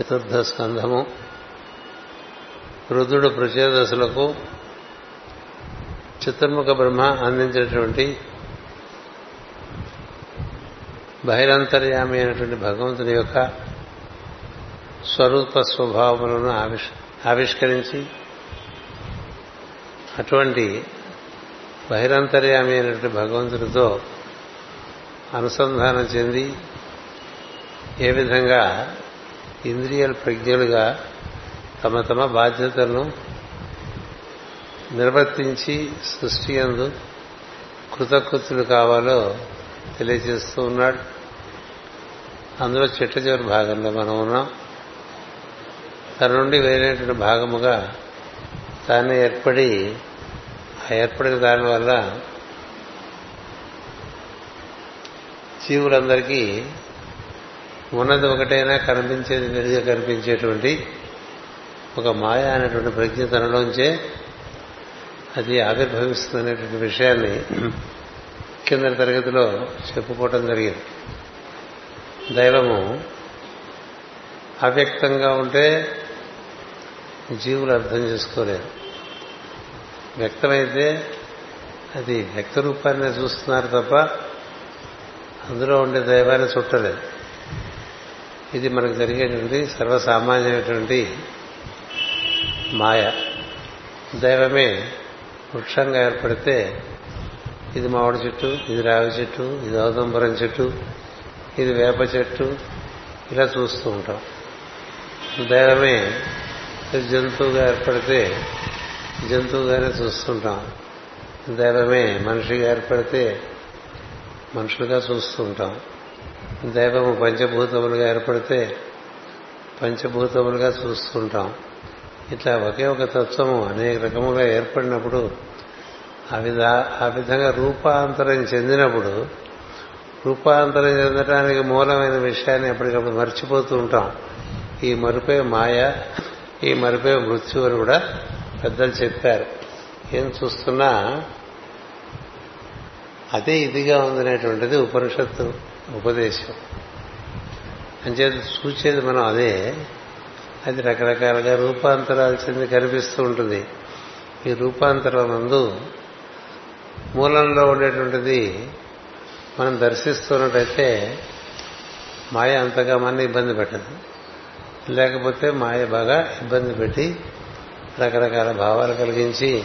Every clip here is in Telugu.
చతుర్థ స్కంధము రుద్రుడు ప్రచేదశులకు చతుర్ముఖ బ్రహ్మ అందించినటువంటి బహిరంతర్యామి అయినటువంటి భగవంతుని యొక్క స్వరూప స్వభావములను ఆవిష్కరించి అటువంటి బహిరంతర్యామి అయినటువంటి భగవంతుడితో అనుసంధానం చెంది ఏ విధంగా ఇంద్రియాల ప్రజ్ఞలుగా తమ తమ బాధ్యతలను నిర్వర్తించి సృష్టి అందు కృతకృతులు కావాలో తెలియజేస్తూ ఉన్నాడు. అందులో చిట్ట చివరి భాగంలో మనం ఉన్నాం. తన నుండి వేరేటువంటి భాగముగా తాను ఏర్పడి ఆ ఏర్పడిన దాని వల్ల జీవులందరికీ ఉన్నది ఒకటైనా కనిపించేది వెలుగా కనిపించేటువంటి ఒక మాయ అనేటువంటి ప్రజ్ఞ తనలోంచే అది ఆవిర్భవిస్తుందనేటువంటి విషయాన్ని కింద తరగతిలో చెప్పుకోవటం జరిగింది. దైవము అవ్యక్తంగా ఉంటే జీవులు అర్థం చేసుకోలేరు. వ్యక్తమైతే అది వ్యక్త రూపాన్ని చూస్తున్నారు తప్ప అందులో ఉండే దైవాన్ని చుట్టలేదు. ఇది మనకు జరిగేటువంటి సర్వసామాన్యమైనటువంటి మాయ. దైవమే వృక్షంగా ఏర్పడితే ఇది మామిడి చెట్టు ఇది రావి చెట్టు ఇది ఔదంబరం చెట్టు ఇది వేప చెట్టు ఇలా చూస్తూ ఉంటాం. దైవమే జంతువుగా ఏర్పడితే జంతువుగానే చూస్తుంటాం. దైవమే మనిషిగా ఏర్పడితే మనుషులుగా చూస్తూ ఉంటాం. దైవము పంచభూతములుగా ఏర్పడితే పంచభూతములుగా చూస్తుంటాం. ఇట్లా ఒకే ఒక తత్వము అనేక రకముగా ఏర్పడినప్పుడు ఆ విధ ఆ విధంగా రూపాంతరం చెందినప్పుడు రూపాంతరం చెందడానికి మూలమైన విషయాన్ని ఎప్పటికప్పుడు మర్చిపోతూ ఉంటాం. ఈ మరుపే మాయ ఈ మరుపే మృత్యు అని కూడా పెద్దలు చెప్పారు. ఏం చూస్తున్నా అదే ఇదిగా ఉందనేటువంటిది ఉపనిషత్తు. ఉపదేశం. అంచేత చూచేది మనం అదే. అది రకరకాలుగా రూపాంతరాలు చెంది కనిపిస్తూ ఉంటుంది. ఈ రూపాంతరం నందు మూలంలో ఉండేటువంటిది మనం దర్శిస్తున్నట్టయితే మాయ అంతగా మన ఇబ్బంది పెట్టదు. లేకపోతే మాయ బాగా ఇబ్బంది పెట్టి రకరకాల భావాలు కలిగించి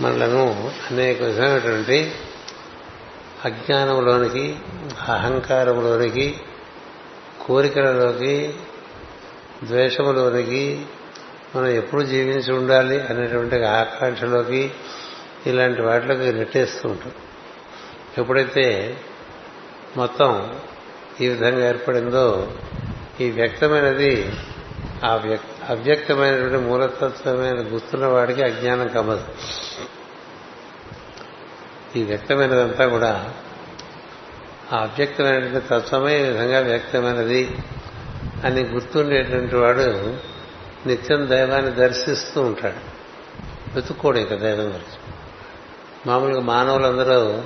మనలను అనేక విధమైనటువంటి అజ్ఞానంలోనికి అహంకారంలోనికి కోరికలలోకి ద్వేషములోనికి మనం ఎప్పుడు జీవించి ఉండాలి అనేటువంటి ఆకాంక్షలోకి ఇలాంటి వాటిలోకి నెట్టేస్తూ ఉంటాం. ఎప్పుడైతే మొత్తం ఈ విధంగా ఏర్పడిందో ఈ వ్యక్తమైనది ఆ అవ్యక్తమైనటువంటి మూలతత్వమైన గుర్తున్న వాడికి అజ్ఞానం కమ్మదు. ఈ వ్యక్తమైనదంతా కూడా ఆ అవ్యక్తమైనటువంటి తత్వమే ఈ విధంగా వ్యక్తమైనది అని గుర్తుండేటువంటి వాడు నిత్యం దైవాన్ని దర్శిస్తూ ఉంటాడు. వెతుక్కోడు ఇక దైవం గురించి మామూలుగా మానవులందరూ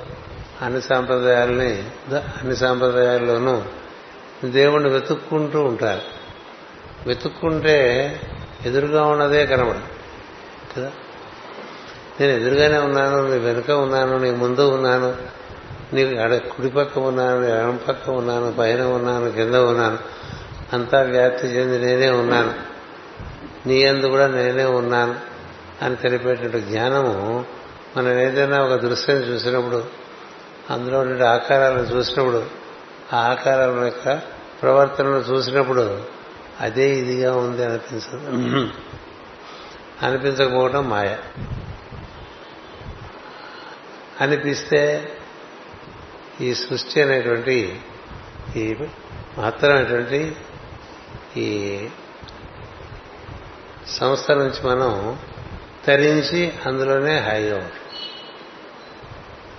అన్ని సాంప్రదాయాలని అన్ని సాంప్రదాయాల్లోనూ దేవుణ్ణి వెతుక్కుంటూ ఉంటారు. వెతుక్కుంటే ఎదురుగా ఉన్నదే కనబడదు. కదా? నేను ఎదురుగానే ఉన్నాను నీ వెనుక ఉన్నాను నీ ముందు ఉన్నాను నీ అడ కుడి పక్క ఉన్నాను ఎడం పక్క ఉన్నాను పైన ఉన్నాను కింద ఉన్నాను. అంతా వ్యాప్తి చెంది నేనే ఉన్నాను. నీ అందు కూడా నేనే ఉన్నాను అని తెలిపేటువంటి జ్ఞానము మనం ఏదైనా ఒక దృశ్యం చూసినప్పుడు అందులో ఉండే ఆకారాలను చూసినప్పుడు ఆ ఆకారాల యొక్క ప్రవర్తనను చూసినప్పుడు అదే ఇదిగా ఉంది అనిపించదు. అనిపించకపోవడం మాయ. అనిపిస్తే ఈ సృష్టి అనేటువంటి ఈ మహత్తరమైనటువంటి ఈ సంస్థ నుంచి మనం తరించి అందులోనే హాయిగా ఉంటాం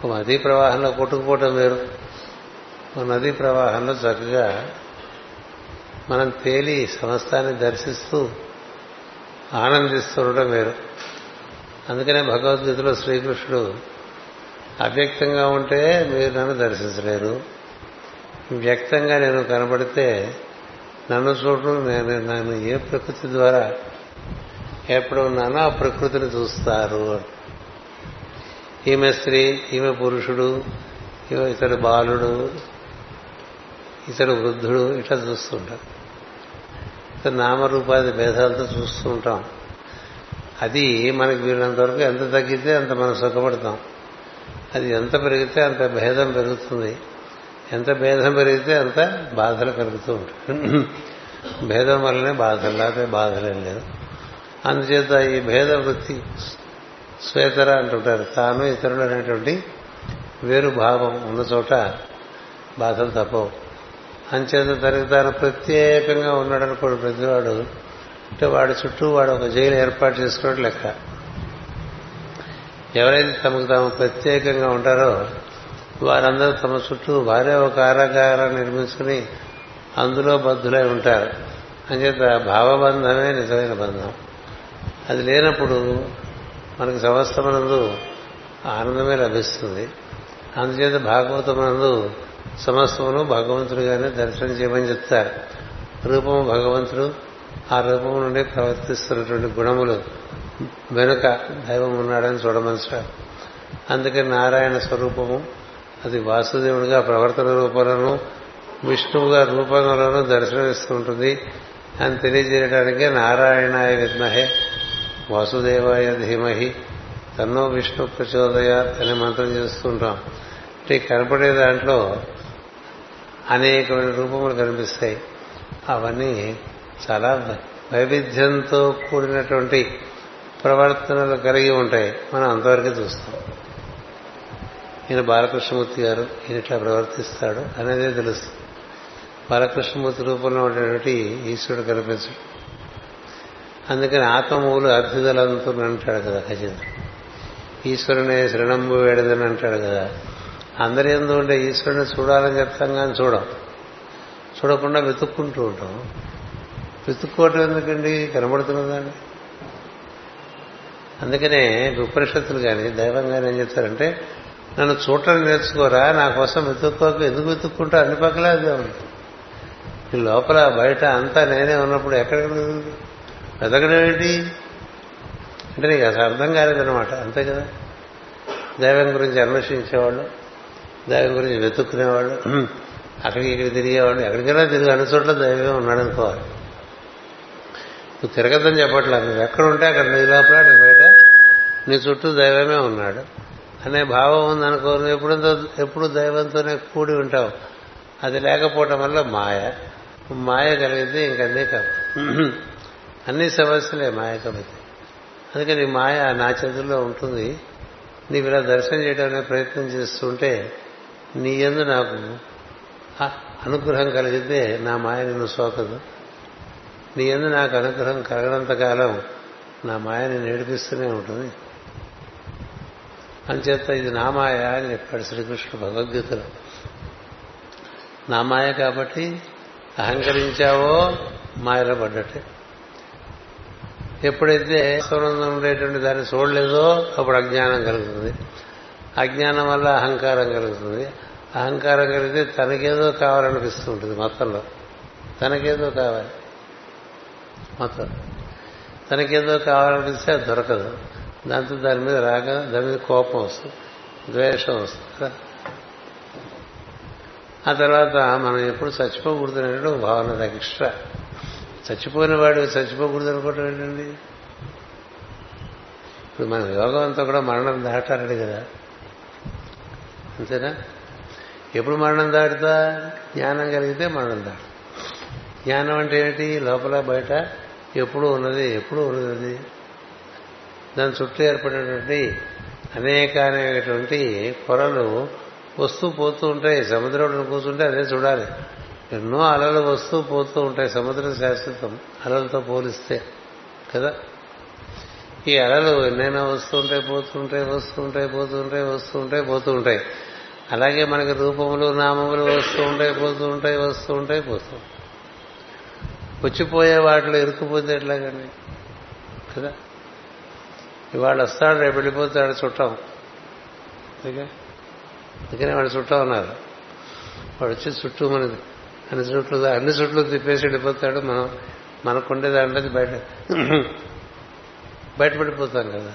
ఒక నదీ ప్రవాహంలో కొట్టుకుపోవటం వేరు. ఒక నదీ ప్రవాహంలో చక్కగా మనం తేలి సమస్తాన్ని దర్శిస్తూ ఆనందిస్తుండటం వేరు. అందుకనే భగవద్గీతలో శ్రీకృష్ణుడు అవ్యక్తంగా ఉంటే మీరు నన్ను దర్శించలేరు. వ్యక్తంగా నేను కనబడితే నన్ను చూడడం నేను నన్ను ఏ ప్రకృతి ద్వారా ఎప్పుడు ఉన్నానో ఆ ప్రకృతిని చూస్తారు. ఈమె స్త్రీ ఈమె పురుషుడు ఈమె ఇతడు బాలుడు ఇతడు వృద్ధుడు ఇట్లా చూస్తుంటారు నామరూపాది భేదాలతో చూస్తూ ఉంటాం. అది మనకి వీళ్ళంతవరకు ఎంత తగ్గితే అంత మనం సుఖపడతాం. అది ఎంత పెరిగితే అంత భేదం పెరుగుతుంది. ఎంత భేదం పెరిగితే అంత బాధలు పెరుగుతూ ఉంటాయి. భేదం వల్లనే బాధలు లేకపోతే బాధలేం లేదు అందుచేత ఈ భేద వృత్తి శ్వేతర అంటుంటారు. తాను ఇతరులు అనేటువంటి వేరు భావం ఉన్న చోట బాధలు తప్పవు. అంచేత తనకి తాను ప్రత్యేకంగా ఉన్నాడనుకోడు ప్రతివాడు. అంటే వాడి చుట్టూ వాడు ఒక జైలు ఏర్పాటు చేసుకున్నట్టు లెక్క. ఎవరైతే తమకు తాము ప్రత్యేకంగా ఉంటారో వారందరూ తమ చుట్టూ వారే ఒక కారాగారం నిర్మించుకుని అందులో బద్ధులై ఉంటారు. అంచేత భావబంధమే నిజమైన బంధం. అది లేనప్పుడు మనకు సమస్తమనందు ఆనందమే లభిస్తుంది. అందుచేత భాగవతమనందు సమస్తమును భగవంతుడిగానే దర్శనం చేయమని చెప్తారు. రూపము భగవంతుడు ఆ రూపము నుండి ప్రవర్తిస్తున్నటువంటి గుణములు. వెనుక దైవం ఉన్నాడని చూడమనిసారు అందుకే నారాయణ స్వరూపము అది వాసుదేవుడిగా ప్రవర్తన రూపంలోనూ విష్ణువుగా రూపంలోనూ దర్శనమిస్తూ ఉంటుంది. అని తెలియజేయడానికే నారాయణాయ విద్మహే వాసుదేవాయ ధీమహి తన్నో విష్ణు ప్రచోదయ అనే మంత్రం చేస్తుంటాం. అంటే కనపడే దాంట్లో అనేకమైన రూపములు కనిపిస్తాయి. అవన్నీ చాలా వైవిధ్యంతో కూడినటువంటి ప్రవర్తనలు కలిగి ఉంటాయి. మనం అంతవరకు చూస్తాం. ఈయన బాలకృష్ణమూర్తి గారు ఈయన ఇట్లా ప్రవర్తిస్తాడు అనేదే తెలుస్తుంది బాలకృష్ణమూర్తి రూపంలో ఉండేటువంటి ఈశ్వరుడు కనిపించడు. అందుకని ఆత్మమూలు అభ్యుదలంతుని అంటాడు కదా ఖచ్చితంగా. ఈశ్వరునే శరణంబు వేడదని అంటాడు కదా. అందరి ఎందు ఉండే ఈశ్వరుని చూడాలని చెప్తాం కానీ చూడం. చూడకుండా వెతుక్కుంటూ ఉంటాం. వెతుక్కోవటం ఎందుకండి? కనబడుతున్నదండి అందుకనే ఉపనిషత్తులు కానీ దైవం కానీ ఏం చెప్తారంటే నన్ను చూడటం నేర్చుకోరా నా కోసం వెతుక్కోక ఎందుకు వెతుక్కుంటా అన్ని పక్కల అదే ఉంది. ఈ లోపల బయట అంతా నేనే ఉన్నప్పుడు ఎక్కడికి వెతకడం ఏంటి అంటే నీకు అసలు అర్థం కాలేదనమాట అంతే కదా? దైవం గురించి అన్వేషించేవాళ్ళు దైవం గురించి వెతుక్కునేవాళ్ళు అక్కడికి ఇక్కడ తిరిగేవాళ్ళు ఎక్కడికైనా తిరిగి అన్ని చోట్ల దైవమే ఉన్నాడనుకోవాలి. నువ్వు తిరగద్దని చెప్పట్లేదు నువ్వు ఎక్కడ ఉంటే అక్కడ నీ లోపల నీ నీ చుట్టూ దైవమే ఉన్నాడు. అనే భావం ఉందనుకో నువ్వు ఎప్పుడు ఎప్పుడు దైవంతోనే కూడి ఉంటావు. అది లేకపోవటం వల్ల మాయ. మాయ కలిగితే ఇంకన్నీ కాదు అన్ని సమస్యలే మాయ కలిగితే అందుకని మాయ నా చేతుల్లో ఉంటుంది. నీకు ఇలా దర్శనం చేయడానికి ప్రయత్నం చేస్తుంటే నీ ఎందు నాకు అనుగ్రహం కలిగితే నా మాయ నిన్ను సోకదు. నీ ఎందు నాకు అనుగ్రహం కలగనంత కాలం నా మాయని నేర్పిస్తూనే ఉంటుంది. అంచేత ఇది నామాయ అని చెప్పాడు శ్రీకృష్ణుడు భగవద్గీతలో. నామాయ కాబట్టి అహంకరించావో మాయలో పడ్డట్టే. ఎప్పుడైతే స్వరంలో ఉండేటువంటి దాన్ని చూడలేదో అప్పుడు అజ్ఞానం కలుగుతుంది. అజ్ఞానం వల్ల అహంకారం కలుగుతుంది. అహంకారం కలిగితే తనకేదో కావాలనిపిస్తూ ఉంటుంది మొత్తంలో. తనకేదో కావాలి. మొత్తం. తనకేదో కావాలనిపిస్తే అది దొరకదు. దాంతో దాని మీద రాక దాని మీద కోపం వస్తుంది ద్వేషం వస్తుంది ఆ తర్వాత మనం ఎప్పుడు చచ్చిపోకూడదు భావన నాకు ఎక్స్ట్రా. చచ్చిపోయిన వాడు చచ్చిపోకూడదు అనుకోవటం ఏంటండి? ఇప్పుడు మన యోగం అంతా కూడా మరణం దాటారని కదా? అంతేనా? ఎప్పుడు మరణం దాటుతా? జ్ఞానం కలిగితే మరణం దాటు జ్ఞానం అంటే ఏమిటి లోపల బయట ఎప్పుడు ఉన్నది? ఎప్పుడు ఉన్నది? దాని చుట్టూ ఏర్పడినటువంటి అనేకమైనటువంటి పొరలు వస్తూ పోతూ ఉంటాయి. సముద్రంలో కూర్చుంటే అదే చూడాలి. ఎన్నో అలలు వస్తూ పోతూ ఉంటాయి. సముద్రం శాశ్వతం అలలతో పోలిస్తే కదా? ఈ అలలు ఎన్నైనా వస్తుంటాయి పోతుంటాయి వస్తుంటాయి పోతుంటాయి వస్తుంటాయి పోతూ ఉంటాయి అలాగే మనకి రూపములు నామములు వస్తూ ఉంటాయి పోతూ ఉంటాయి వస్తూ ఉంటాయి పోతూ వచ్చిపోయే వాటిలో ఇరుక్కుపోతే ఎట్లాగండి? కదా? ఇవాళ వస్తాడు రేపు వెళ్ళిపోతాడు చుట్టం. అందుకే అందుకనే వాడు చుట్టం ఉన్నారు వాడు వచ్చి చుట్టూ మనకి అన్ని చుట్లు అన్ని చుట్లు తిప్పేసి వెళ్ళిపోతాడు. మనం మనకుండే దాంట్లో బయట బయటపడిపోతాం కదా.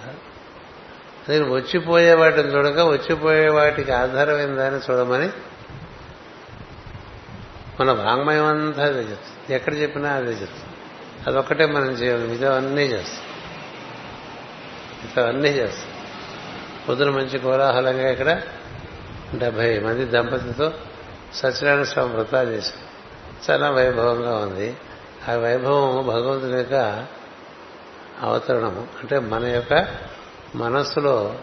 అదే వచ్చిపోయే వాటిని చూడక వచ్చిపోయే వాటికి ఆధారమైన దాన్ని చూడమని మన వాంగ్మయం అంతా అదే చెప్తుంది ఎక్కడ చెప్పినా అదే చెప్తుంది అదొక్కటే మనం చేయాలి. మిగతా అన్నీ చేస్తాం. మిగతా అన్నీ చేస్తాం. పొద్దున మంచి కోలాహలంగా ఇక్కడ డెబ్బై మంది దంపతితో సత్యనారాయణ స్వామి వ్రతాలు చేశాం చాలా వైభవంగా ఉంది. ఆ వైభవం భగవంతుని యొక్క అవతరణము. అంటే మన యొక్క మనస్సులో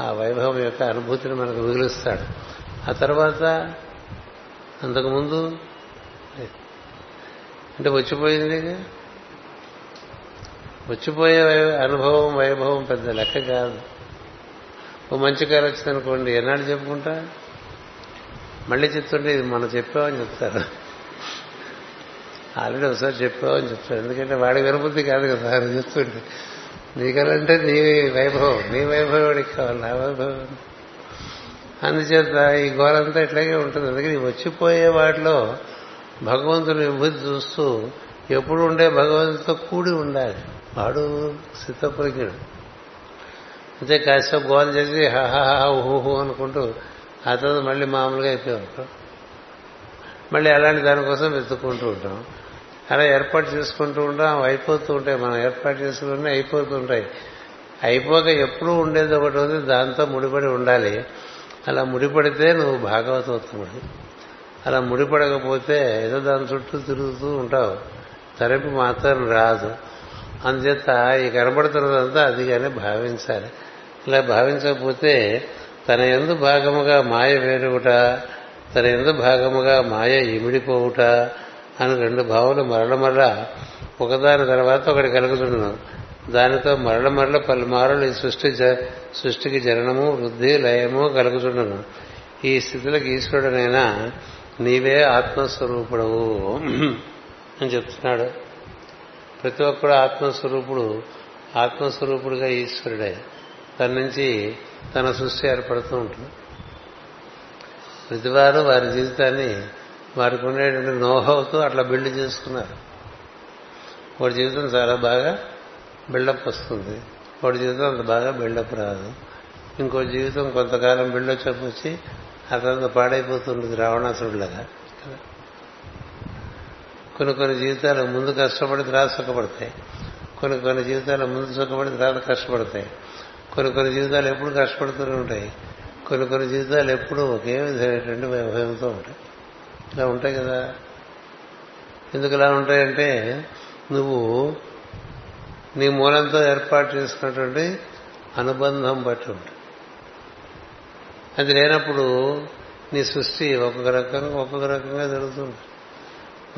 ఆ వైభవం యొక్క అనుభూతిని మనకు మిగులుస్తాడు. ఆ తర్వాత అంతకుముందు అంటే వచ్చిపోయింది వచ్చిపోయే అనుభవం వైభవం పెద్ద లెక్క కాదు. ఓ మంచి కారు వచ్చిందనుకోండి ఎన్నాడు చెప్పుకుంటా? మళ్ళీ చెప్తుంటే ఇది మనం చెప్పామని చెప్తారు. ఆల్రెడీ ఒకసారి చెప్పామని చెప్తారు. ఎందుకంటే వాడి వినబుద్ధి కాదు కదా అని చెప్తుంటే. నీకలంటే నీ వైభవం నీ వైభవం వాడికి కావాలి నా వైభవం. అందుచేత ఈ గోరంతా ఇట్లాగే ఉంటుంది. అందుకని వచ్చిపోయే వాటిలో భగవంతుని విభూతి చూస్తూ ఎప్పుడు ఉండే భగవంతుతో కూడి ఉండాలి. వాడు సిద్ధప్రజ్ఞుడు అంతే కాసేపు గోల్ చేసి హహా ఊహు అనుకుంటూ ఆ తర్వాత మళ్ళీ మామూలుగా అయిపోయాం. మళ్ళీ అలాంటి దానికోసం వెతుక్కుంటూ ఉంటాం. అలా ఏర్పాటు చేసుకుంటూ ఉంటాం. అయిపోతూ ఉంటాయి. మనం ఏర్పాటు చేసుకుంటే అయిపోతూ ఉంటాయి. అయిపోక ఎప్పుడూ ఉండేది ఒకటి ఉంది. దాంతో ముడిపడి ఉండాలి. అలా ముడిపడితే నువ్వు భాగవతోత్తముడు అలా ముడిపడకపోతే ఏదో దాని చుట్టూ తిరుగుతూ ఉంటావు. తరపి మాత్రం రాదు. అందుచేత ఈ కనబడుతున్నదంతా అదిగానే భావించాలి. ఇలా భావించకపోతే తన ఎందు భాగముగా మాయ వేరుగుట తన ఎందు భాగముగా మాయ ఇమిడిపోవుట అని రెండు భావులు మరల మరల ఒకదాని తర్వాత ఒకటి కలుగుతున్నాను దానితో మరల మరల పలుమారులు ఈ సృష్టి సృష్టికి జననము వృద్ధి లయము కలుగుతుండను ఈ స్థితిలోకి ఈశ్వరుడనైనా నీవే ఆత్మస్వరూపుడవు అని చెప్తున్నాడు. ప్రతి ఒక్కడు ఆత్మస్వరూపుడు ఆత్మస్వరూపుడుగా ఈశ్వరుడే. తన నుంచి తన సృష్టి ఏర్పడుతూ ఉంటుంది. ప్రతివారు వారి జీవితాన్ని వారికి ఉండేటువంటి నోహవుతో అట్లా బిల్డ్ చేసుకున్నారు. వాడి జీవితం చాలా బాగా బిల్డప్ వస్తుంది. వాడి జీవితం అంత బాగా బిల్డప్ రాదు. ఇంకో జీవితం కొంతకాలం బిల్డప్ వచ్చి అతను తర్వాత పాడైపోతుంటుంది రావణాసురులాగా కొన్ని కొన్ని జీవితాలు ముందు కష్టపడి తర్వాత సుఖపడతాయి. కొన్ని కొన్ని జీవితాలు ముందు సుఖపడి తర్వాత కష్టపడతాయి. కొన్ని కొన్ని జీవితాలు ఎప్పుడు కష్టపడుతూనే ఉంటాయి. కొన్ని కొన్ని జీవితాలు ఎప్పుడు ఒకే విధమైనటువంటి వైభవంతో ఉంటాయి. ఇలా ఉంటాయి కదా. ఎందుకు ఇలా ఉంటాయంటే నువ్వు నీ మూలంతో ఏర్పాటు చేసుకున్నటువంటి అనుబంధం బట్టి ఉంటుంది. అది లేనప్పుడు నీ సృష్టి ఒక్కొక్క రకంగా ఒక్కొక్క రకంగా జరుగుతుంది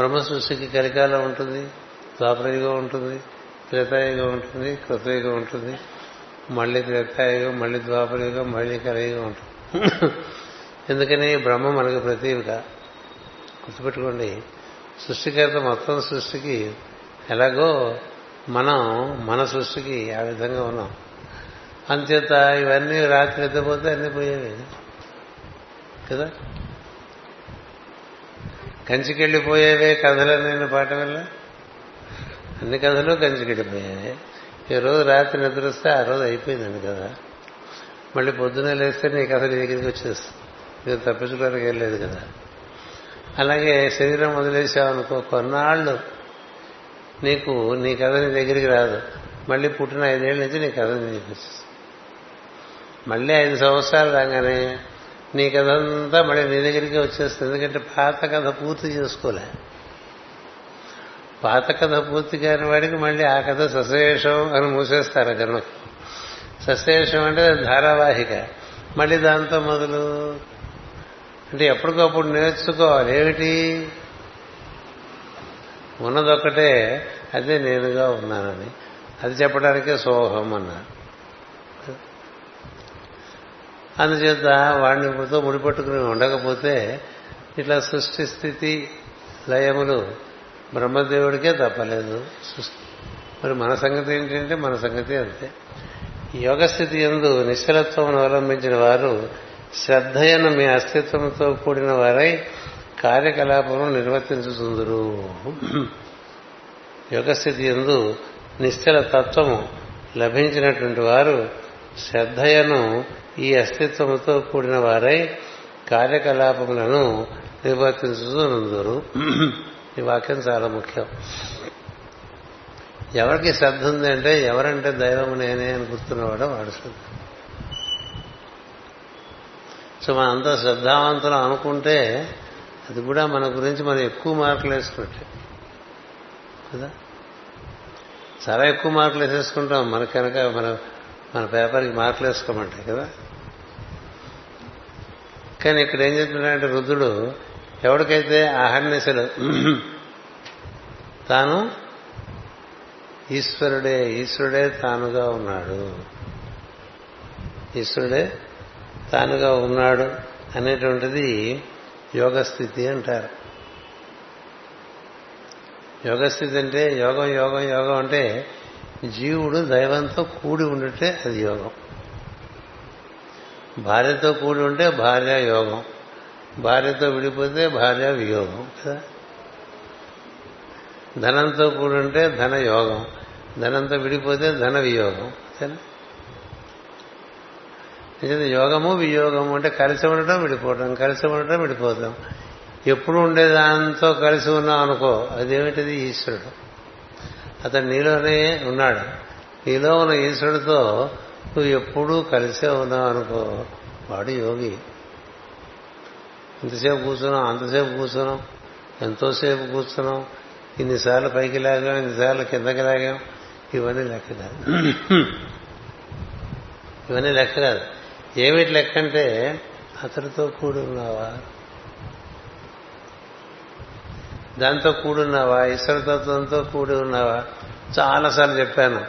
బ్రహ్మ సృష్టికి కలికాలం ఉంటుంది ద్వాపరయుగం ఉంటుంది త్రేతాయుగం ఉంటుంది కృతయుగం ఉంటుంది మళ్ళీ త్రేతాయుగం మళ్ళీ ద్వాపరయుగం మళ్ళీ కలియుగం ఉంటుంది. ఎందుకని బ్రహ్మ మనకి ప్రతీవిక గుర్తుపెట్టుకోండి సృష్టికర్త మొత్తం సృష్టికి ఎలాగో మనం మన సృష్టికి ఆ విధంగా ఉన్నాం. అంచేత ఇవన్నీ రాత్రి ఎత్తపోతే అన్నీ పోయేవి కదా? కంచికెళ్ళిపోయేవే కథలనే పాట వల్ల? అన్ని కథలు కంచికెళ్ళిపోయాయి. ఈ రోజు రాత్రి నిద్రిస్తే ఆ రోజు అయిపోయిందండి కదా మళ్ళీ పొద్దునే లేస్తే నీ కథ నీ దగ్గరికి వచ్చేస్తుంది. మీరు తప్పించుకోవడానికి వెళ్ళలేదు కదా. అలాగే శరీరం వదిలేసావనుకో కొన్నాళ్ళు నీకు నీ కథ నీ దగ్గరికి రాదు. మళ్ళీ పుట్టిన ఐదేళ్ళ నుంచి నీ కథ నీ దగ్గరికి వచ్చేస్తుంది. మళ్ళీ ఐదు సంవత్సరాలు రాగానే నీ కథ మళ్ళీ నీ దగ్గరికి వచ్చేస్తుంది. ఎందుకంటే పాత కథ పూర్తి చేసుకోలే. పాత కథ పూర్తి కాని వాడికి మళ్ళీ ఆ కథ సశేషం అని మూసేస్తారు కనుక సశేషం అంటే ధారావాహిక. మళ్ళీ దాంతో మొదలు. అంటే ఎప్పటికప్పుడు నేర్చుకోవాలి. ఏమిటి? ఉన్నదొక్కటే. అదే నేనుగా ఉన్నానని. అది చెప్పడానికే సోహం అన్నారు. అందుచేత వాడిని ముడిపట్టుకుని ఉండకపోతే ఇట్లా సృష్టి స్థితి లయములు బ్రహ్మదేవుడికే తప్పలేదు. మరి మన సంగతి ఏంటంటే మన సంగతి అంతే. యోగస్థితి ఎందు నిశ్చలత్వం అవలంబించిన వారు శ్రద్ధయను మీ అస్తిత్వంతో కూడిన వారై కార్యకలాపమును నిర్వర్తించుతుందరు యోగస్థితి ఎందు నిశ్చల తత్వము లభించినటువంటి వారు శ్రద్ధయను ఈ అస్తిత్వముతో కూడిన వారై కార్యకలాపములను నిర్వర్తించుతుందరు ఈ వాక్యం చాలా ముఖ్యం. ఎవరికి శ్రద్ధ ఉంది అంటే ఎవరంటే దైవం నేనే అని గుర్తున్నవాడు వాడు శ్రద్ధ. సో మనం అంత శ్రద్ధావంతులు అనుకుంటే అది కూడా మన గురించి మనం ఎక్కువ మార్కులు వేసుకుంటే. కదా? చాలా ఎక్కువ మార్కులు వేసేసుకుంటాం. మన కనుక మన మన పేపర్కి మార్కులు వేసుకోమంటాయి కదా. కానీ ఇక్కడ ఏం చెప్తున్నాడంటే రుద్రుడు ఎవరికైతే అహర్నిశలు తాను ఈశ్వరుడే ఈశ్వరుడే తానుగా ఉన్నాడు. ఈశ్వరుడే తానుగా ఉన్నాడు అనేటువంటిది యోగస్థితి అంటారు. యోగస్థితి అంటే యోగం యోగం యోగం అంటే జీవుడు దైవంతో కూడి ఉండితే అది యోగం. భార్యతో కూడి ఉంటే భార్య యోగం. భార్యతో విడిపోతే భార్య వియోగం. కదా? ధనంతో కూడి ఉంటే ధన యోగం. ధనంతో విడిపోతే ధన వియోగం. నిజంగా యోగము వియోగము అంటే కలిసి ఉండటం విడిపోవటం. కలిసి ఉండటం విడిపోతాం ఎప్పుడు ఉండేదాంతో కలిసి ఉన్నాం అనుకో అదేమిటిది? ఈశ్వరుడు. అతను నీలోనే ఉన్నాడు. నీలో ఉన్న ఈశ్వరుడితో నువ్వు ఎప్పుడూ కలిసే ఉన్నావు అనుకో వాడు యోగి. ఇంతసేపు కూర్చున్నాం అంతసేపు కూర్చున్నాం ఎంతోసేపు కూర్చున్నాం ఇన్నిసార్లు పైకి లాగాం ఇన్నిసార్లు కిందకి లాగాం ఇవన్నీ లెక్క కాదు. ఇవన్నీ లెక్క కాదు. ఏమిటి లెక్క అంటే అతడితో కూడి ఉన్నావా? దాంతో కూడున్నావా ఈశ్వరతత్వంతో కూడి ఉన్నావా? చాలాసార్లు చెప్పాను.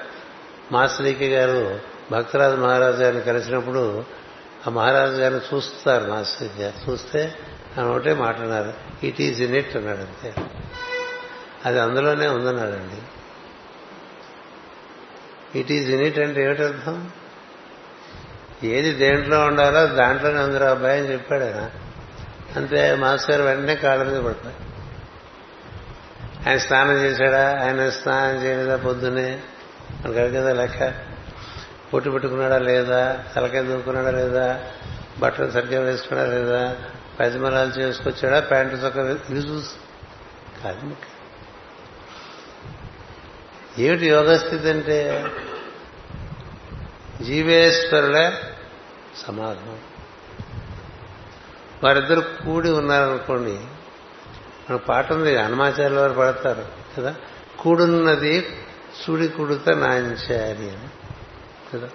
మాస్టరీకి గారు భక్తరాజు మహారాజు గారిని కలిసినప్పుడు ఆ మహారాజు గారిని చూస్తారు మాస్టర్ గారు. చూస్తే ఆయన ఒకటే మాట్లాడారు ఇట్ ఈజ్ ఇన్ ఇట్ అన్నాడు అంతే. అది అందులోనే ఉందన్నాడండి. ఇట్ ఈజ్ ఇన్ ఇట్ అంటే ఏమిటర్థం? ఏది దేంట్లో ఉండాలో దాంట్లోనే అందరూ అబ్బాయి అని చెప్పాడు ఆయన. అంతే మాస్టర్ వెంటనే కాళ్ళ మీద పడతారు. ఆయన స్నానం చేశాడా? ఆయన స్నానం చేయలేదా పొద్దునే మనకు కదా లెక్క. పొట్టు పెట్టుకున్నాడా లేదా? తలకాయ దూకున్నాడా లేదా? బట్టలు సరిగ్గా వేసుకున్నాడా లేదా? పైజమలాలు చేసుకొచ్చాడా? ప్యాంటు చొక్క ఇది చూసి. కాదు ఏమిటి యోగస్థితి అంటే? జీవేశ్వరుల సమాగమం వారిద్దరు కూడి ఉన్నారనుకోండి పాట ఉంది హనుమాచార్య వారు పడతారు కదా? కూడున్నది సుడి కుడుత నాంచారి అని కదా?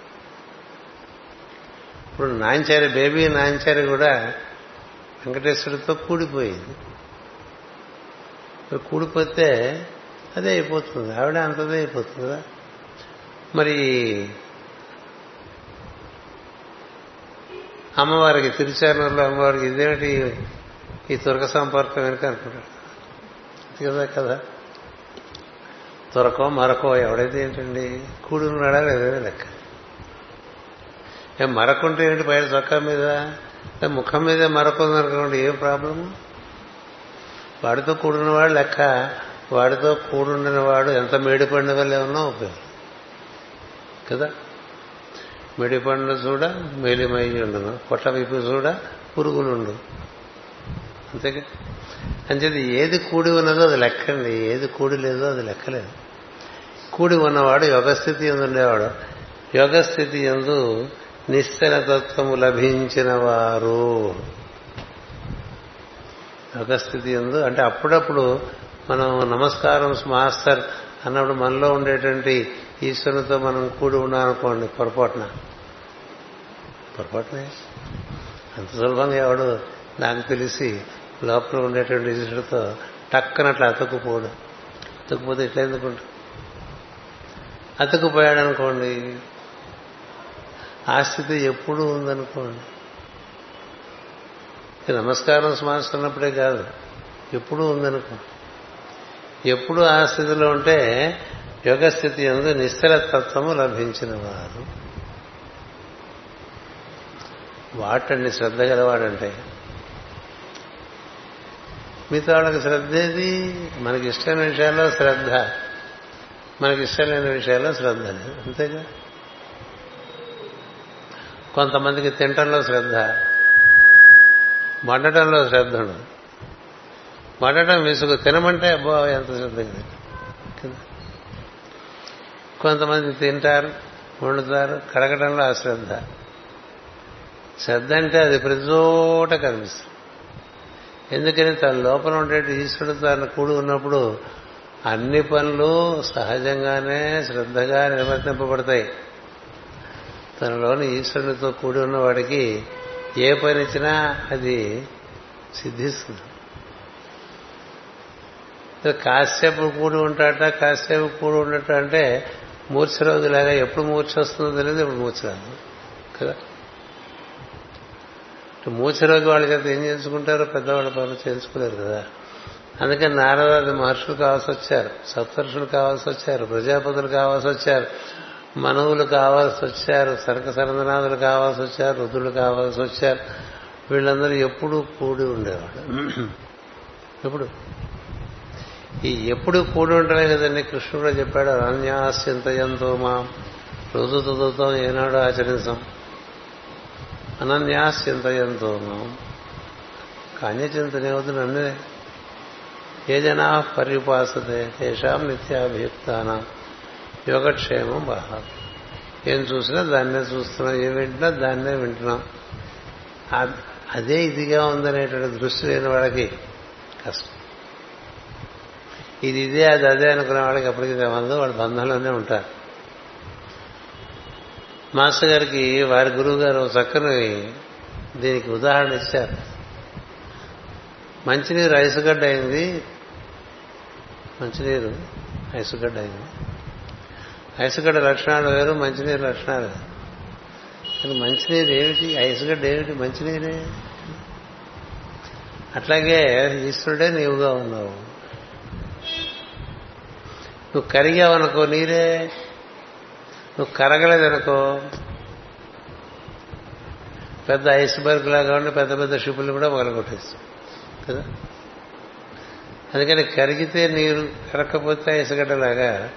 ఇప్పుడు నాంచారి బేబీ నాంచారి కూడా వెంకటేశ్వరుడితో కూడిపోయింది. కూడిపోతే అదే అయిపోతుంది ఆవిడ అంతదే అయిపోతుంది కదా? మరి అమ్మవారికి తిరుచానూరులో అమ్మవారికి ఇదేమిటి ఈ తురక సంపర్కం వెనుక అనుకుంటాడు కదా కదా తురకో మరకో ఎవడైతే ఏంటండి? కూడున్నాడా లేదా లెక్క. ఏం మరకుంటే ఏంటి పైన చొక్కా మీద? ముఖం మీద మరకుందనుకోండి ఏం ప్రాబ్లము? వాడితో కూడినవాడు లెక్క. వాడితో కూడుండిన వాడు ఎంత మేడిపండు వల్లే ఉన్నా ఉపయోగం? కదా? మెడిపండు చూడ మేలిమయ్యుండును పొట్ట వైపు చూడ పురుగులుండు అంతేగా? అంచేది ఏది కూడి ఉన్నదో అది లెక్కండి. ఏది కూడి లేదో అది లెక్కలేదు. కూడి ఉన్నవాడు యోగస్థితి ఎందు ఉండేవాడు. యోగస్థితి ఎందు నిశ్చలతత్వము లభించిన వారు యోగస్థితి ఎందు అంటే అప్పుడప్పుడు మనం నమస్కారం మాస్టర్ అన్నప్పుడు మనలో ఉండేటువంటి ఈశ్వరునితో మనం కూడి ఉన్నామనుకోండి పొరపాటున. పొరపాటునే? అంత సులభంగా ఎవడు నాకు తెలిసి లోపల ఉండేటువంటి టక్కన టక్కనట్లు అతుక్కుపోడు అతుక్కుపోతే ఇట్లా ఎందుకుంటా అతుక్కుపోయాడు అనుకోండి ఆ స్థితి ఎప్పుడూ ఉందనుకోండి. నమస్కారం స్మరిస్తున్నప్పుడే కాదు ఎప్పుడూ ఉందనుకో ఎప్పుడు ఆ స్థితిలో ఉంటే యోగస్థితి ఎందు నిశ్చల తత్వము లభించిన వారు వాటండి శ్రద్ధ గలవాడంటే మిగతా వాళ్ళకి శ్రద్ధ ఏది మనకి ఇష్టమైన విషయాల్లో శ్రద్ధ. మనకి ఇష్టం లేని విషయాల్లో శ్రద్ధ లేదు. అంతేగా? కొంతమందికి తినటంలో శ్రద్ధ. వండటంలో శ్రద్ధ ఉండదు. వండటం విసుగు. తినమంటే అబ్బో ఎంత శ్రద్ధ కదా? కొంతమంది తింటారు వండుతారు కడగడంలో అశ్రద్ధ శ్రద్ధ. అంటే అది ప్రతి చోట కనిపిస్తుంది. ఎందుకని తన లోపల ఉండే ఈశ్వరుడు తన కూడి ఉన్నప్పుడు అన్ని పనులు సహజంగానే శ్రద్ధగా నిర్వర్తింపబడతాయి. తనలోని ఈశ్వరునితో కూడి ఉన్నవాడికి ఏ పని ఇచ్చినా అది సిద్ధిస్తుంది. కాసేపు కూడి ఉంటాట కాసేపు కూడి ఉండటం అంటే మూర్ఛ రోజులాగా ఎప్పుడు మూర్ఛ వస్తుందో తెలియదు ఎప్పుడు మూర్ఛ రాదు. కదా? మూర్ఛ రోజు వాళ్ళ చేత ఏం చేయించుకుంటారో పెద్దవాళ్ళ పనులు చేయించుకోలేరు కదా. అందుకని నారదాది మహర్షులు కావాల్సి వచ్చారు సప్తర్షులు కావాల్సి వచ్చారు ప్రజాపతులు కావాల్సి వచ్చారు మనవులు కావాల్సి వచ్చారు సరక సరందనాథులు కావాల్సి వచ్చారు రుద్రులు కావాల్సి వచ్చారు. వీళ్ళందరూ ఎప్పుడూ కూడి ఉండేవాడు ఎప్పుడు? ఈ ఎప్పుడు కూడి ఉండలే కదండి. కృష్ణుడు చెప్పాడు అనన్యాస్యంతయంతో మా రోజు చదువుతాం ఏనాడు ఆచరించాం. అనన్యాస్యంతయంతో మా కాన్యచింతనేవద్దు నన్నే. ఏ జనా పర్యుపాసతే తేషాం నిత్యాభియుక్తాన యోగక్షేమం బాగా ఏం చూసినా దాన్నే చూస్తున్నాం ఏం వింటున్నా దాన్నే వింటున్నాం. అదే ఇదిగా ఉందనేటువంటి దృష్టి లేని వాళ్ళకి కష్టం. ఇది ఇదే అది అదే అనుకునే వాళ్ళకి ఎప్పటికీ వాళ్ళు వాళ్ళ బంధంలోనే ఉంటారు. మాస్టర్ గారికి వారి గురువు గారు చక్కని దీనికి ఉదాహరణ ఇచ్చారు. మంచినీరు ఐసుగడ్డ అయింది. మంచినీరు ఐసుగడ్డ అయింది. ఐసుగడ్డ లక్షణాలు వేరు మంచినీరు లక్షణాలు కానీ మంచినీరు ఏమిటి? ఐసుగడ్డ ఏమిటి? మంచినీరే. అట్లాగే ఈశ్వరుడే నీవుగా ఉన్నావు. నువ్వు కరిగావనుకో నీరే. నువ్వు కరగలేదనుకో. పెద్ద ఐస్బర్గ్ లాగా ఉండి పెద్ద పెద్ద షిప్పులు కూడా మొదలుకొట్టేస్తాం కదా? అందుకని కరిగితే నీరు కరగకపోతే ఐసగడ్డలాగా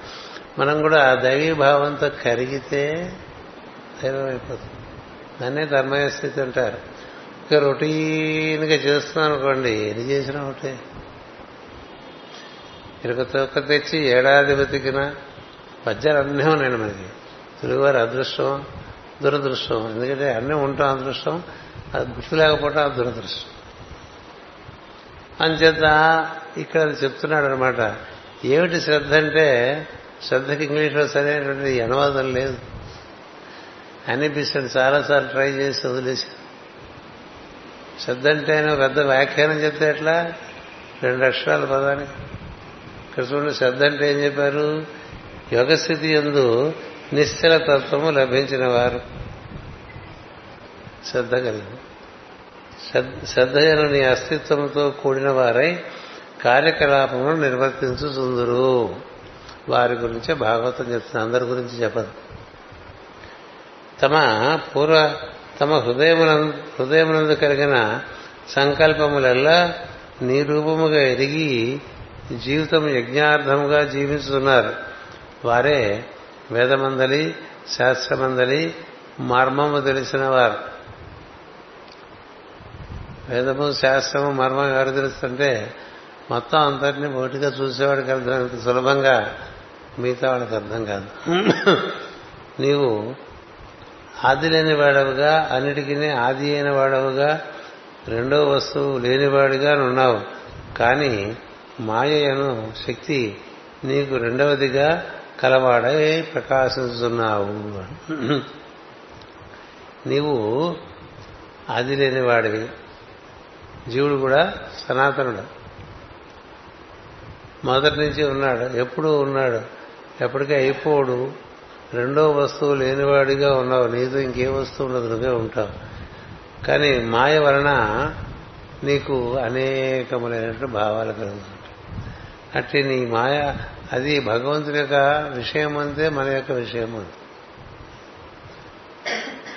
మనం కూడా దైవీ భావంతో కరిగితే దైవం అయిపోతుంది దాన్నే ధర్మయ స్థితి అంటారు. ఇక రొటీన్గా చేస్తున్నాం అనుకోండి ఎన్ని చేసినా ఒకటే. ఇరుక తొక్క తెచ్చి ఏడాది బతికిన పద్యాలు అన్నీ ఉన్నాయండి మనకి. తెలుగువారి అదృష్టం దురదృష్టం. ఎందుకంటే అన్నీ ఉంటాం అదృష్టం అది గుర్తు లేకపోవటం ఆ దురదృష్టం. అంచేత ఇక్కడ చెప్తున్నాడు అనమాట ఏమిటి శ్రద్ధ అంటే శ్రద్ధకి ఇంగ్లీష్లో సరైనటువంటి అనువాదం లేదు. అనిపిస్తుంది చాలాసార్లు ట్రై చేసి వదిలేసి. శ్రద్ధ అంటే ఆయన పెద్ద వ్యాఖ్యానం చెప్తే ఎట్లా? రెండు అక్షరాల పదానికి. ఇక్కడ చూడండి శ్రద్ధ అంటే ఏం చెప్పారు? యోగస్థితి ఎందు నిశ్చల తత్వము లభించిన వారు. శ్రద్ధ కలిగి. శ్రద్ధజను నీ అస్తిత్వంతో కూడిన వారై కార్యకలాపమును నిర్వర్తించుతుందరు వారి గురించే భాగవతం చెప్తుంది అందరి గురించి చెప్పదు. తమ పూర్వ తమ హృదయమున హృదయమునందు కలిగిన సంకల్పములల్లా నీ రూపముగా ఎదిగి జీవితం యజ్ఞార్థముగా జీవిస్తున్నారు వారే వేదమందలి శాస్త్రమందలి మర్మము తెలిసిన వారు వేదము శాస్త్రము మర్మం ఎవరు తెలుస్తుంటే మొత్తం అంతటినీ ఒకటిగా చూసేవాడికి అర్థం సులభంగా మిగతా వాళ్ళకి అర్థం కాదు. నీవు ఆది లేని వాడవుగా అన్నిటికీ ఆది అయిన వాడవుగా రెండో వస్తువు లేనివాడిగా ఉన్నావు కానీ మాయను శక్తి నీకు రెండవదిగా కలవాడై ప్రకాశిస్తున్నావు నీవు అది లేనివాడివి జీవుడు కూడా సనాతనుడు. మొదటి నుంచి ఉన్నాడు. ఎప్పుడూ ఉన్నాడు. ఎప్పటికీ అయిపోడు. రెండో వస్తువు లేనివాడిగా ఉన్నావు. నీతో ఇంకే వస్తువు ఉండదు. నువ్వే ఉంటావు. కానీ మాయ వలన నీకు అనేకములైనటువంటి భావాలు కలుగుతుంటాయి అట్టి నీ మాయ అది భగవంతుని యొక్క విషయం అంతే మన యొక్క విషయం అంతే.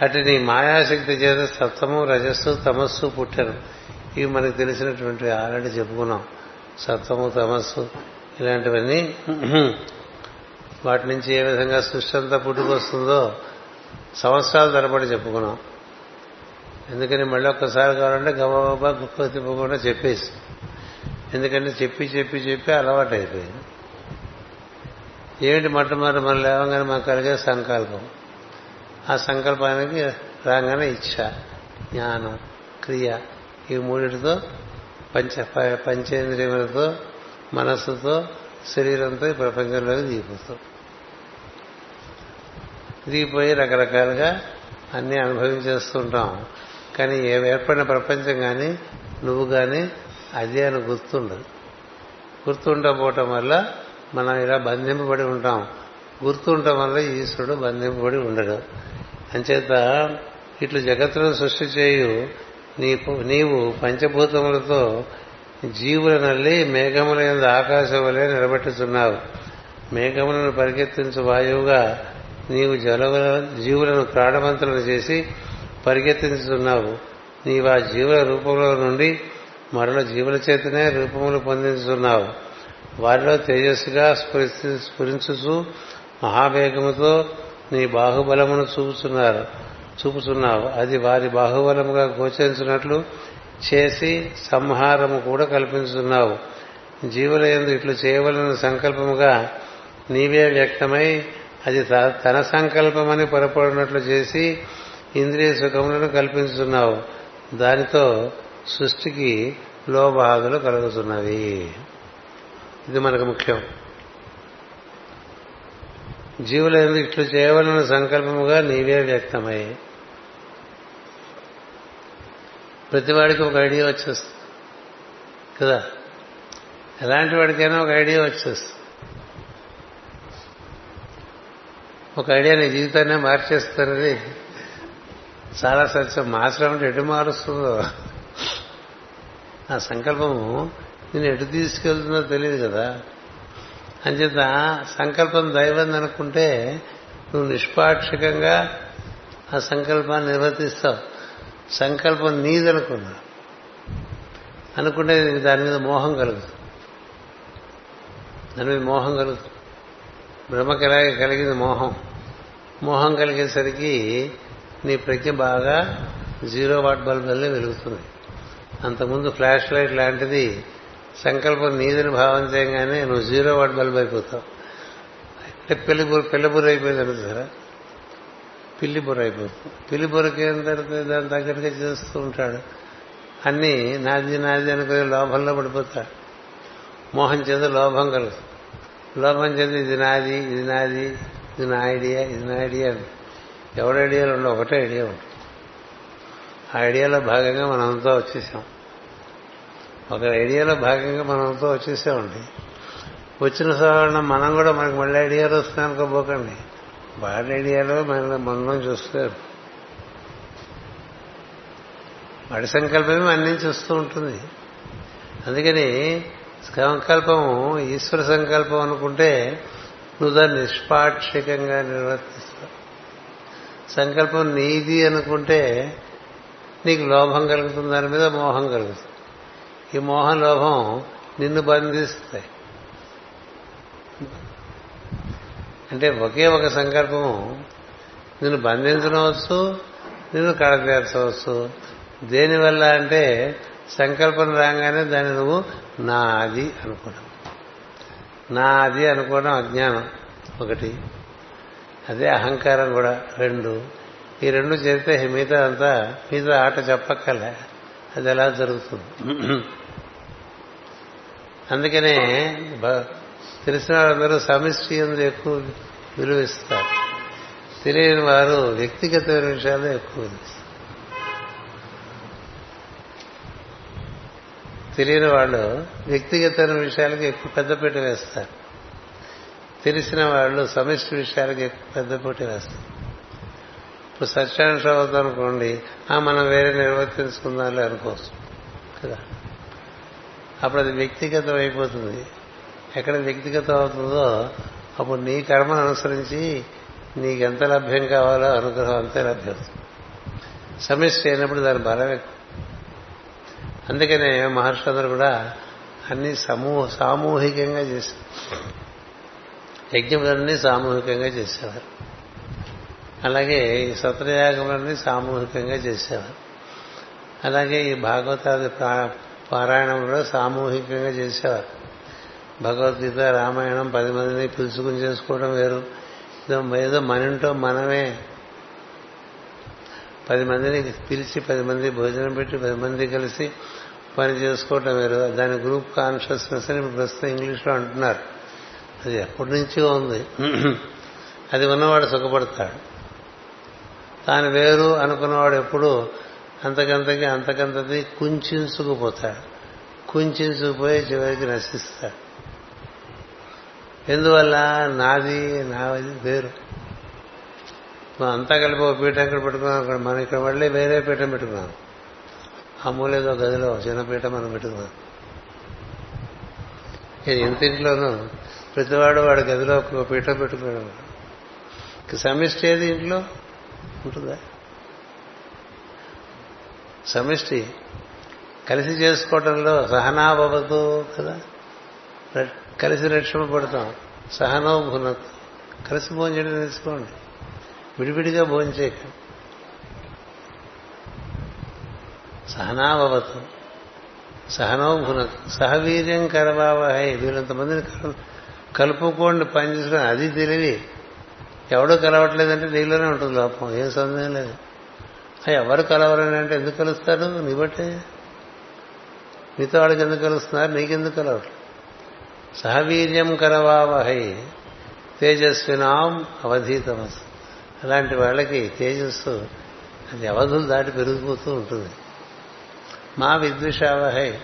అటు నీ మాయాశక్తి చేత సత్వము రజస్సు తమస్సు పుట్టారు ఇవి మనకు తెలిసినటువంటి ఆల్రెడీ చెప్పుకున్నాం. సత్వము తమస్సు ఇలాంటివన్నీ. వాటి నుంచి ఏ విధంగా సృష్టి అంతా పుట్టుకొస్తుందో సంవత్సరాల తరబడి చెప్పుకున్నాం. ఎందుకని మళ్ళీ ఒక్కసారి కావాలంటే గబాబా గుక్క తిప్పకుండా చెప్పేసి. ఎందుకంటే చెప్పి చెప్పి చెప్పి అలవాటు అయిపోయింది ఏమిటి మొట్టమొదటి మనం లేవగానే మనకు కలిగే సంకల్పం? ఆ సంకల్పానికి రాగానే ఇచ్ఛ జ్ఞానం క్రియ ఈ మూడిటితో పంచ పంచేంద్రియములతో మనస్సుతో శరీరంతో ఈ ప్రపంచంలోకి దిగిపోతాం. దిగిపోయి రకరకాలుగా అన్నీ అనుభవించేస్తుంటాం. కానీ ఏర్పడిన ప్రపంచం కానీ నువ్వు కానీ అది అని గుర్తుండదు. గుర్తుండకపోవటం వల్ల మనం ఇలా బంధింపబడి ఉంటాం. గుర్తుండటం వల్ల ఈశ్వరుడు బంధింపబడి ఉండడు. అంచేత ఇట్లు జగత్తులను సృష్టి చేయు నీకు నీవు పంచభూతములతో జీవుల నల్లి మేఘముల ఎందు ఆకాశం వలె నిలబెట్టుతున్నావు మేఘములను పరిగెత్తించు వాయువుగా నీవు జలముల జీవులను ప్రాణవంతులను చేసి పరిగెత్తించుతున్నావు నీవు ఆ జీవుల రూపంలో నుండి మరల జీవుల చేతనే రూపములు పొందించున్నావు. వారిలో తేజస్సుగా స్ఫురి స్ఫురించుచు మహావేగముతో నీ బాహుబలమును చూపుతున్నారు చూపుతున్నావు అది వారి బాహుబలముగా గోచరించినట్లు చేసి సంహారము కూడా కల్పించుతున్నావు జీవుల ఎందు ఇట్లు చేయవలన సంకల్పముగా నీవే వ్యక్తమై అది తన సంకల్పమని పొరపడినట్లు చేసి ఇంద్రియ సుఖములను కల్పించుతున్నావు దానితో సృష్టికి లోబాధలు కలుగుతున్నవి. ఇది మనకు ముఖ్యం. జీవుల ఇట్లు చేయవలన సంకల్పముగా నీవే వ్యక్తమై. ప్రతివాడికి ఒక ఐడియా వచ్చేస్తుంది. కదా? ఎలాంటి వాడికైనా ఒక ఐడియా వచ్చేస్తుంది. ఒక ఐడియా నీ జీవితాన్ని మార్చేస్తున్నది చాలా సత్యం. మార్చడం ఎటు మారుస్తుందో. ఆ సంకల్పము నేను ఎటు తీసుకెళ్తుందో తెలియదు కదా. అంచేత సంకల్పం దైవం అనుకుంటే నువ్వు నిష్పాక్షికంగా ఆ సంకల్పాన్ని నిర్వర్తిస్తావు. సంకల్పం నీదనుకున్నా. అనుకుంటే దాని మీద మోహం కలుగుతుంది. దాని మీద మోహం కలుగుతుంది. బ్రహ్మకి ఎలాగే కలిగింది మోహం. మోహం కలిగేసరికి నీ ప్రజ్ఞ బాగా జీరో వాట్ బల్బ్ వల్లే వెలుగుతుంది. అంతకుముందు ఫ్లాష్ లైట్ లాంటిది సంకల్పం నీదని భావం చేయగానే నువ్వు జీరో వాట్ బల్బ్ అయిపోతావు. అంటే పెళ్ళి బుర్ర పెళ్ళి బుర్ర అయిపోయింది సరే పిల్లి బుర్ర అయిపోతుంది. పిల్లి బుర్రకి ఏం జరుగుతుంది? దాని దగ్గరగా చేస్తూ ఉంటాడు. అన్నీ నాది నాది అనుకునే లోభంలో పడిపోతాడు. మోహం చేత లోభం కలుగుతుంది. లోభం చేత ఇది నాది ఇది నాది ఇది నా ఐడియా ఇది నా ఐడియా ఎవరి ఐడియాలు ఉండవు ఒకటే ఐడియా ఉంటుంది. ఆ ఐడియాలో భాగంగా మనంతా వచ్చేసాం. ఒక ఐడియాలో భాగంగా మనంతా వచ్చేసామండి వచ్చిన సాధారణ మనం కూడా మనకు మళ్ళీ ఐడియాలు వస్తున్నాయి అనుకోబోకండి. వాడి ఐడియాలో మన మనం చూస్తారు వాడి సంకల్పమే అన్నించి వస్తూ ఉంటుంది. అందుకని సంకల్పము ఈశ్వర సంకల్పం అనుకుంటే నువ్వు దాన్ని నిష్పాక్షికంగా నిర్వర్తిస్తావు. సంకల్పం నీది అనుకుంటే నీకు లోభం కలుగుతుంది దాని మీద మోహం కలుగుతుంది. ఈ మోహం లోభం నిన్ను బంధిస్తాయి అంటే ఒకే ఒక సంకల్పము నిన్ను బంధించవచ్చు నిన్ను కడతీర్చవచ్చు దేనివల్ల అంటే సంకల్పం రాగానే దాన్ని నువ్వు నాది అనుకోవడం. నాది అనుకోవడం అజ్ఞానం ఒకటి. అదే అహంకారం కూడా రెండు. ఈ రెండు చేస్తే మిగతా అంతా మిగతా ఆట చెప్పక్కలే అది ఎలా జరుగుతుంది? అందుకనే తెలిసిన వారందరూ సమిష్టి ఎందుకు ఎక్కువ విలువిస్తారు. తెలియని వారు వ్యక్తిగత విషయాలు ఎక్కువ విలువిస్తారు. తెలియని వాళ్ళు వ్యక్తిగత విషయాలకు ఎక్కువ పెద్దపీట వేస్తారు. తెలిసిన వాళ్ళు సమిష్టి విషయాలకు ఎక్కువ పెద్దపీట వేస్తారు. ఇప్పుడు సత్యాంశ అవుతాం అనుకోండి ఆ మనం వేరే నిర్వర్తించుకుందాంలే అనుకోవచ్చు. కదా? అప్పుడు అది వ్యక్తిగతం అయిపోతుంది. ఎక్కడ వ్యక్తిగతం అవుతుందో అప్పుడు నీ కర్మను అనుసరించి నీకెంత లభ్యం కావాలో అనుగ్రహం అంతే లభ్యం సమిష్టి అయినప్పుడు దాని బలం ఎక్కువ. అందుకనే మహర్షులందరూ కూడా అన్ని సమూహ సామూహికంగా చేశారు. యజ్ఞములన్నీ సామూహికంగా చేసేవారు. అలాగే ఈ సత్రయాగములన్నీ సామూహికంగా చేసేవారు. అలాగే ఈ భాగవతాది పారాయణంలో సామూహికంగా చేసేవారు. భగవద్గీత రామాయణం పది మందిని పిలుచుకుని చేసుకోవడం వేరు. ఏదో మనింటో మనమే పది మందిని పిలిచి పది మంది భోజనం పెట్టి పది మంది కలిసి పని చేసుకోవటం వేరు. దాని గ్రూప్ కాన్షియస్నెస్ అని ప్రస్తుతం ఇంగ్లీష్లో అంటున్నారు. అది ఎప్పటి నుంచో ఉంది. అది ఉన్నవాడు సుఖపడతాడు. తాను వేరు అనుకున్నవాడు ఎప్పుడు అంతకంతకి అంతకంతది కుంచుకుపోతాడు కుంచుకుపోయి చివరికి నశిస్తాడు ఎందువల్ల? నాది నాది వేరు. అంతా కలిపి ఒక పీఠం ఇక్కడ పెట్టుకున్నాం అక్కడ మనం ఇక్కడ మళ్ళీ వేరే పీఠం పెట్టుకున్నాం. ఆ గదిలో చిన్న పీఠం మనం పెట్టుకున్నాం. ఇంటింట్లోనూ ప్రతివాడు వాడి గదిలో ఒక పీఠం పెట్టుకున్నాడు. సమిష్టి ఏది ఇంట్లో? ఉంటుందా? సమిష్టి కలిసి చేసుకోవటంలో సహనాభవతు కదా? కలిసి రక్షణ పడతాం సహనో భునత్. కలిసి భోజనం చేయడం నేర్చుకోండి. విడివిడిగా భోజనం చేయక సహనాభవతు సహనో భునత్. సహవీర్యం కరవావహై. వీళ్ళంతమందిని కలుపుకోండి పనిచేసుకుని అది తెలివి. ఎవడో కలవట్లేదంటే నీలోనే ఉంటుంది లోపం. ఏం సందేహం లేదు. ఎవరు కలవరని అంటే ఎందుకు కలుస్తారు? నీ బట్టే. మీతో వాళ్ళకి ఎందుకు కలుస్తున్నారు? నీకెందుకు కలవరు? సహవీర్యం కరవావహై తేజస్వినాం అవధీతమస్. అలాంటి వాళ్ళకి తేజస్సు అది అవధులు దాటి పెరిగిపోతూ ఉంటుంది. మా విద్విషావహై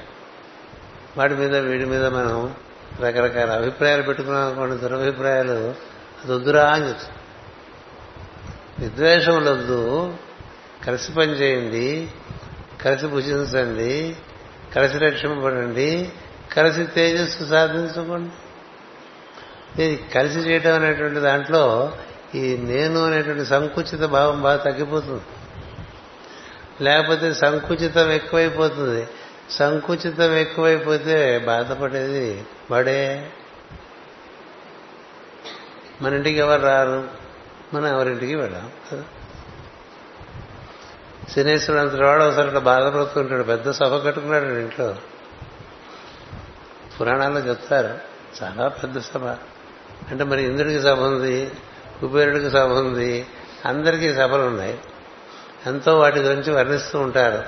వాడి మీద వీడి మీద మనం రకరకాల అభిప్రాయాలు పెట్టుకున్నాం అనుకోండి దురభిప్రాయాలు అది వద్దురా అని చెప్తుంది విద్వేషములొద్దు కలిసి పనిచేయండి కలిసి భుజించండి కలిసి రక్షింపబడండి కలిసి తేజస్సు సాధించుకోండి. ఇది కలిసి చేయటం అనేటువంటి దాంట్లో ఈ నేను అనేటువంటి సంకుచిత భావం బాగా తగ్గిపోతుంది. లేకపోతే సంకుచితం ఎక్కువైపోతుంది. సంకుచితం ఎక్కువైపోతే బాధపడేది వాడే. మన ఇంటికి ఎవరు రారు? మనం ఎవరింటికి వెళ్ళాం? కదా సినేశ్వరుడు అంతటి వాడు ఒకసారి బాధపడుతుంటాడు పెద్ద సభ కట్టుకున్నాడు ఇంట్లో. పురాణాల్లో చెప్తారు చాలా పెద్ద సభ. అంటే మరి ఇంద్రుడికి సభ ఉంది కుబేరుడికి సభ ఉంది అందరికీ సభలు ఉన్నాయి. ఎంతో వాటి గురించి వర్ణిస్తూ ఉంటారు.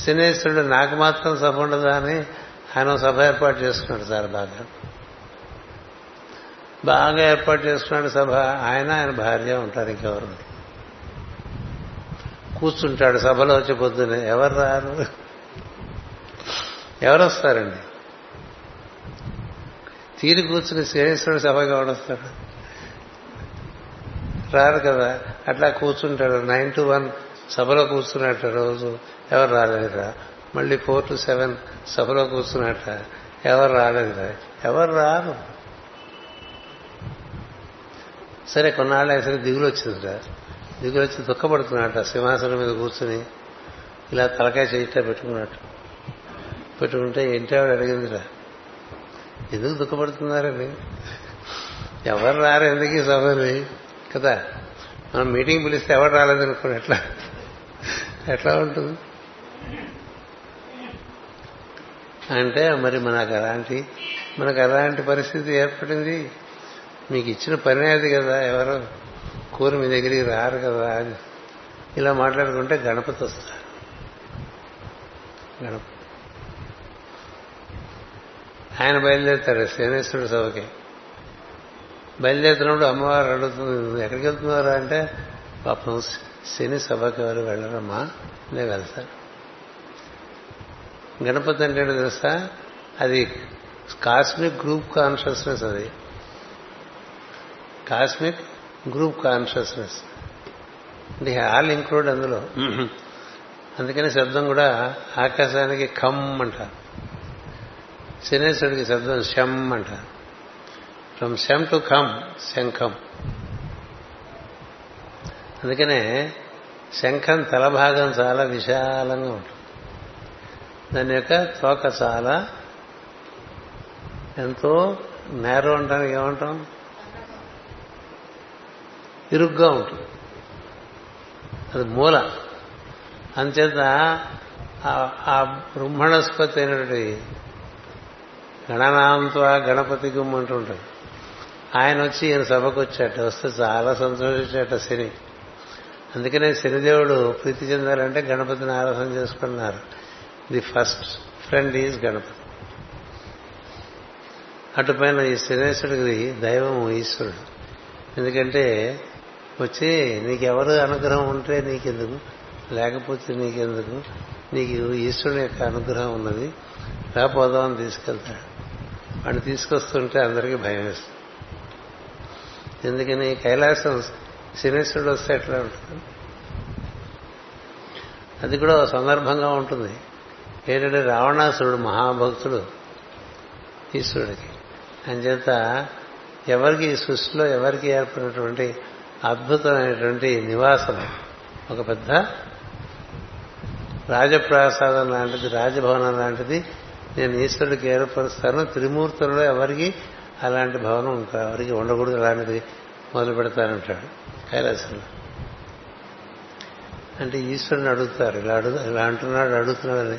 సినేశ్వరుడు నాకు మాత్రం సభ ఉండదా అని ఆయన సభ ఏర్పాటు చేసుకున్నాడు సార్ బాగా. బాగా ఏర్పాటు చేసుకున్నాడు సభ. ఆయన ఆయన భార్య ఉంటారు ఇంకెవరు కూర్చుంటాడు సభలో వచ్చి పొద్దునే ఎవరు రారు? ఎవరు వస్తారండి తీరి కూర్చుని శ్రేణేశ్వరుడు సభగా ఎవడొస్తాడు? రారు కదా. అట్లా కూర్చుంటాడు. నైన్ టు వన్ సభలో కూర్చున్నట్ట రోజు. ఎవరు రాలేదురా? మళ్ళీ ఫోర్ టు సెవెన్ సభలో కూర్చున్నట్ట. ఎవరు రాలేదురా? ఎవరు రారు? సరే కొన్నాళ్ళు అసలు దిగులు వచ్చిందిరా దిగులు వచ్చి దుఃఖపడుతున్నట్ట సింహాసనం మీద కూర్చుని ఇలా తలకాయ చేయిట పెట్టుకున్నట్టు పెట్టుకుంటే ఏంటి ఆవిడ అడిగిందిరా. ఎందుకు దుఃఖపడుతున్నారని ఎవరు రారు ఎందుకు ఈ సభని కదా మనం మీటింగ్ పిలిస్తే ఎవరు రాలేదనుకోండి ఎట్లా? ఎట్లా ఉంటుంది? అంటే మరి మనకు అలాంటి మనకు అలాంటి పరిస్థితి ఏర్పడింది? మీకు ఇచ్చిన పని అది కదా ఎవరు? కూర మీ దగ్గరికి రారు కదా అని. ఇలా మాట్లాడుకుంటే గణపతి వస్తారు. గణపతి ఆయన బయలుదేరుతాడు శనేశ్వరుడు సభకి. బయలుదేరుతున్నప్పుడు అమ్మవారు అడుగుతుంది ఎక్కడికి వెళ్తున్నారా అంటే పాపం శని సభకి ఎవరు వెళ్ళరమ్మా నేను వెళ్తాను గణపతి అంటే తెలుసా? అది కాస్మిక్ గ్రూప్ కాన్షియస్నెస్ అది. Cosmic group consciousness. అంటే ఆల్ ఇంక్లూడ్ అందులో. అందుకని శబ్దం కూడా ఆకాశానికి ఖమ్ అంటారు శనేశ్వరుడికి శబ్దం శం అంటారు ఫ్రమ్ శం టు ఖమ్ శంఖం. అందుకనే శంఖం తలభాగం చాలా విశాలంగా ఉంటుంది. దాని యొక్క తోక చాలా ఎంతో నేరో అంటానికి ఏమంటాం? ఇరుగ్గా ఉంటుంది. అది మూల. అంచేత ఆ బ్రహ్మణస్పతి అయినటువంటి గణనాంత్వ గణపతి గుమ్మ అంటుంటాడు ఆయన వచ్చి ఈయన సభకు వచ్చాట వస్తే చాలా సంతోషించాట శని. అందుకనే శనిదేవుడు ప్రీతి చెందాలంటే గణపతిని ఆరాధన చేసుకున్నారు. The first friend is Ganapati. అటుపైన ఈ శనేశ్వరుడికి దైవం ఈశ్వరుడు. ఎందుకంటే వచ్చి నీకెవరు అనుగ్రహం ఉంటే నీకెందుకు? లేకపోతే నీకెందుకు? నీకు ఈశ్వరుని యొక్క అనుగ్రహం ఉన్నది. రా పోదామని తీసుకెళ్తాడు. వాడిని తీసుకొస్తుంటే అందరికీ భయం వేస్తుంది. ఎందుకని? కైలాసం శనేశ్వరుడు వస్తే ఎట్లా ఉంటుంది? అది కూడా ఒక సందర్భంగా ఉంటుంది. ఏంటంటే రావణాసురుడు మహాభక్తుడు ఈశ్వరుడికి. అంచేత ఎవరికి ఈ సృష్టిలో ఎవరికి ఏర్పడినటువంటి అద్భుతమైనటువంటి నివాసం ఒక పెద్ద రాజప్రాసాదం లాంటిది రాజభవనం లాంటిది. నేను ఈశ్వరుడికి ఏర్పరుస్తాను. త్రిమూర్తులలో ఎవరికి అలాంటి భవనం ఉంటారు ఎవరికి ఉండకూడదు. అలాంటిది మొదలు పెడతానంటాడు కైలాసంలో. అంటే ఈశ్వరుని అడుగుతారు. ఇలా అడుగు ఇలా అంటున్నాడు అడుగుతున్నాడని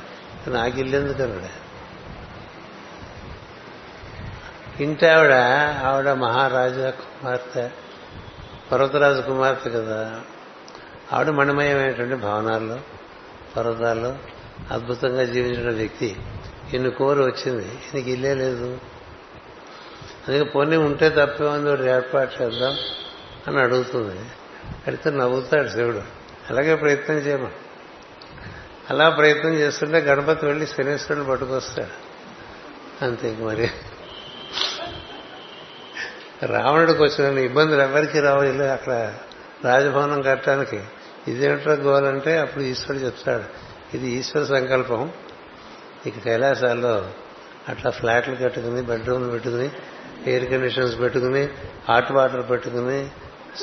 నాకు ఇల్లెందుకు అన్నాడు. ఇంటి ఆవిడ ఆవిడ మహారాజా కుమార్తె. పర్వతరాజు కుమార్తె కదా. ఆవిడ మణిమయమైనటువంటి భవనాల్లో పర్వతాల్లో అద్భుతంగా జీవించిన వ్యక్తి. ఇన్ని కోరి వచ్చింది. ఈయనకి ఇల్లే లేదు. అందుకే పోనీ ఉంటే తప్పే ఉంది ఒకటి ఏర్పాటు చేద్దాం అని అడుగుతుంది. అడిగితే నవ్వుతాడు శివుడు. అలాగే ప్రయత్నం చేయమా అలా ప్రయత్నం చేస్తుంటే గణపతి వెళ్ళి శనేశ్వరుని పట్టుకొస్తాడు. అంతే మరి. రావణుడికి వచ్చిన ఇబ్బందులు ఎవరికి రావు అక్కడ రాజభవనం కట్టడానికి. ఇదేంటో గోలంటే అప్పుడు ఈశ్వరుడు చెప్తాడు ఇది ఈశ్వర సంకల్పం. ఇక కైలాసాల్లో అట్లా ఫ్లాట్లు కట్టుకుని బెడ్రూమ్లు పెట్టుకుని ఎయిర్ కండిషన్స్ పెట్టుకుని హాట్ వాటర్ పెట్టుకుని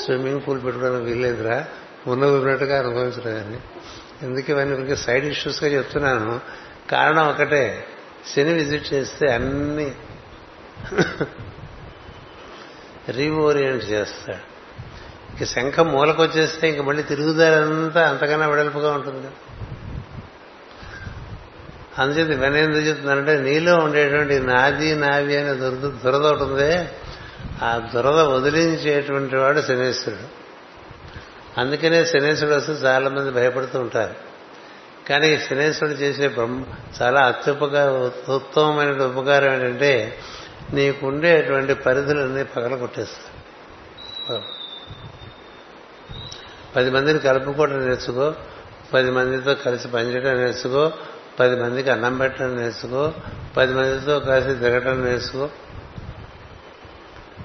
స్విమ్మింగ్ పూల్ పెట్టుకోవడానికి వీల్లేదురా. ఉన్నది ఉన్నట్టుగా అనుభవించడం కానీ ఎందుకు ఇవన్నీ? సైడ్ ఇష్యూస్గా చెప్తున్నాను. కారణం ఒకటే శని విజిట్ చేస్తే అన్ని రీఓరియంట్ చేస్తాడు. ఇక శంఖం మూలకొచ్చేస్తే ఇంక మళ్ళీ తిరుగుదారంతా అంతకన్నా వెడల్పుగా ఉంటుంది. అందుచేత ఇవన్నీ ఎందుకు చెప్తున్నానంటే నీలో ఉండేటువంటి నాది నావి అనే దురద దురద ఒకటి ఉంది ఆ దురద వదిలించేటువంటి వాడు శనేశ్వరుడు. అందుకనే శనేశ్వరుడు వస్తే చాలా మంది భయపడుతూ ఉంటారు. కానీ శనేశ్వరుడు చేసే బ్రహ్మ చాలా అత్యుపకార ఉత్తమమైన ఉపకారం ఏంటంటే నీకుండేటువంటి పరిధులన్నీ పగల కొట్టేస్తాయి పది మందిని కలుపుకోవడం నేర్చుకో పది మందితో కలిసి పనిచేయడం నేర్చుకో పది మందికి అన్నం పెట్టడం నేర్చుకో పది మందితో కలిసి తిరగటం నేర్చుకో.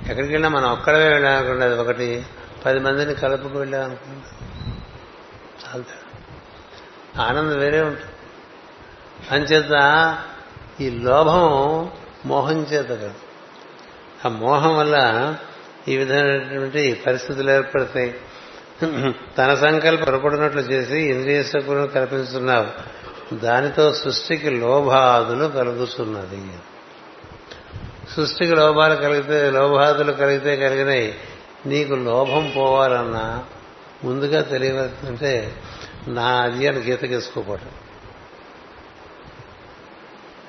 ఎక్కడికి వెళ్ళినా మనం ఒక్కడమే వెళ్ళామనుకోండి అది ఒకటి. పది మందిని కలుపుకు వెళ్ళామనుకోండి చాలా ఆనందం వేరే ఉంటుంది. అంచేత ఈ లోభం మోహం చేత కాదు. ఆ మోహం వల్ల ఈ విధమైనటువంటి పరిస్థితులు ఏర్పడతాయి. తన సంకల్ప పొరపడినట్లు చేసి ఇంద్రియ శక్తులను కల్పిస్తున్నావు దానితో సృష్టికి లోభాదులు కలుగుతున్నది. సృష్టికి లోభాలు కలిగితే లోభాదులు కలిగితే కలిగినాయి నీకు లోభం పోవాలన్నా ముందుగా తెలియవలసింటే నా అది అని గీతకేసుకోపోవటం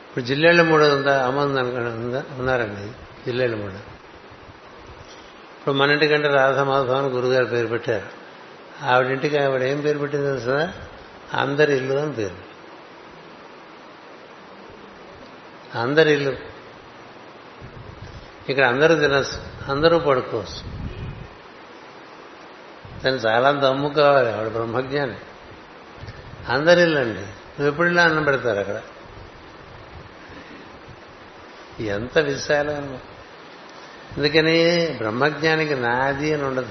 ఇప్పుడు జిల్లేళ్ళ మూడు ఉందా? అమ్మంది ఉందా? ఉన్నారండి. జిల్లేళ్ళ మూడు. ఇప్పుడు మన ఇంటికంటే రాధామాధవ్ అని గురుగారు పేరు పెట్టారు. ఆవిడింటికి ఆవిడ ఏం పేరు పెట్టింది తెలుసా? అందరి ఇల్లు అని పేరు. అందరి ఇల్లు. ఇక్కడ అందరూ తినచ్చు. అందరూ పడుకోవచ్చు. తను చాలా దమ్ము కావాలి ఆవిడ బ్రహ్మజ్ఞాని. అందరి ఇల్లు అండి నువ్వు ఎప్పుడు అన్నం పెడతారు అక్కడ? ఎంత విశాలం. అందుకని బ్రహ్మజ్ఞానికి నాది అని ఉండదు.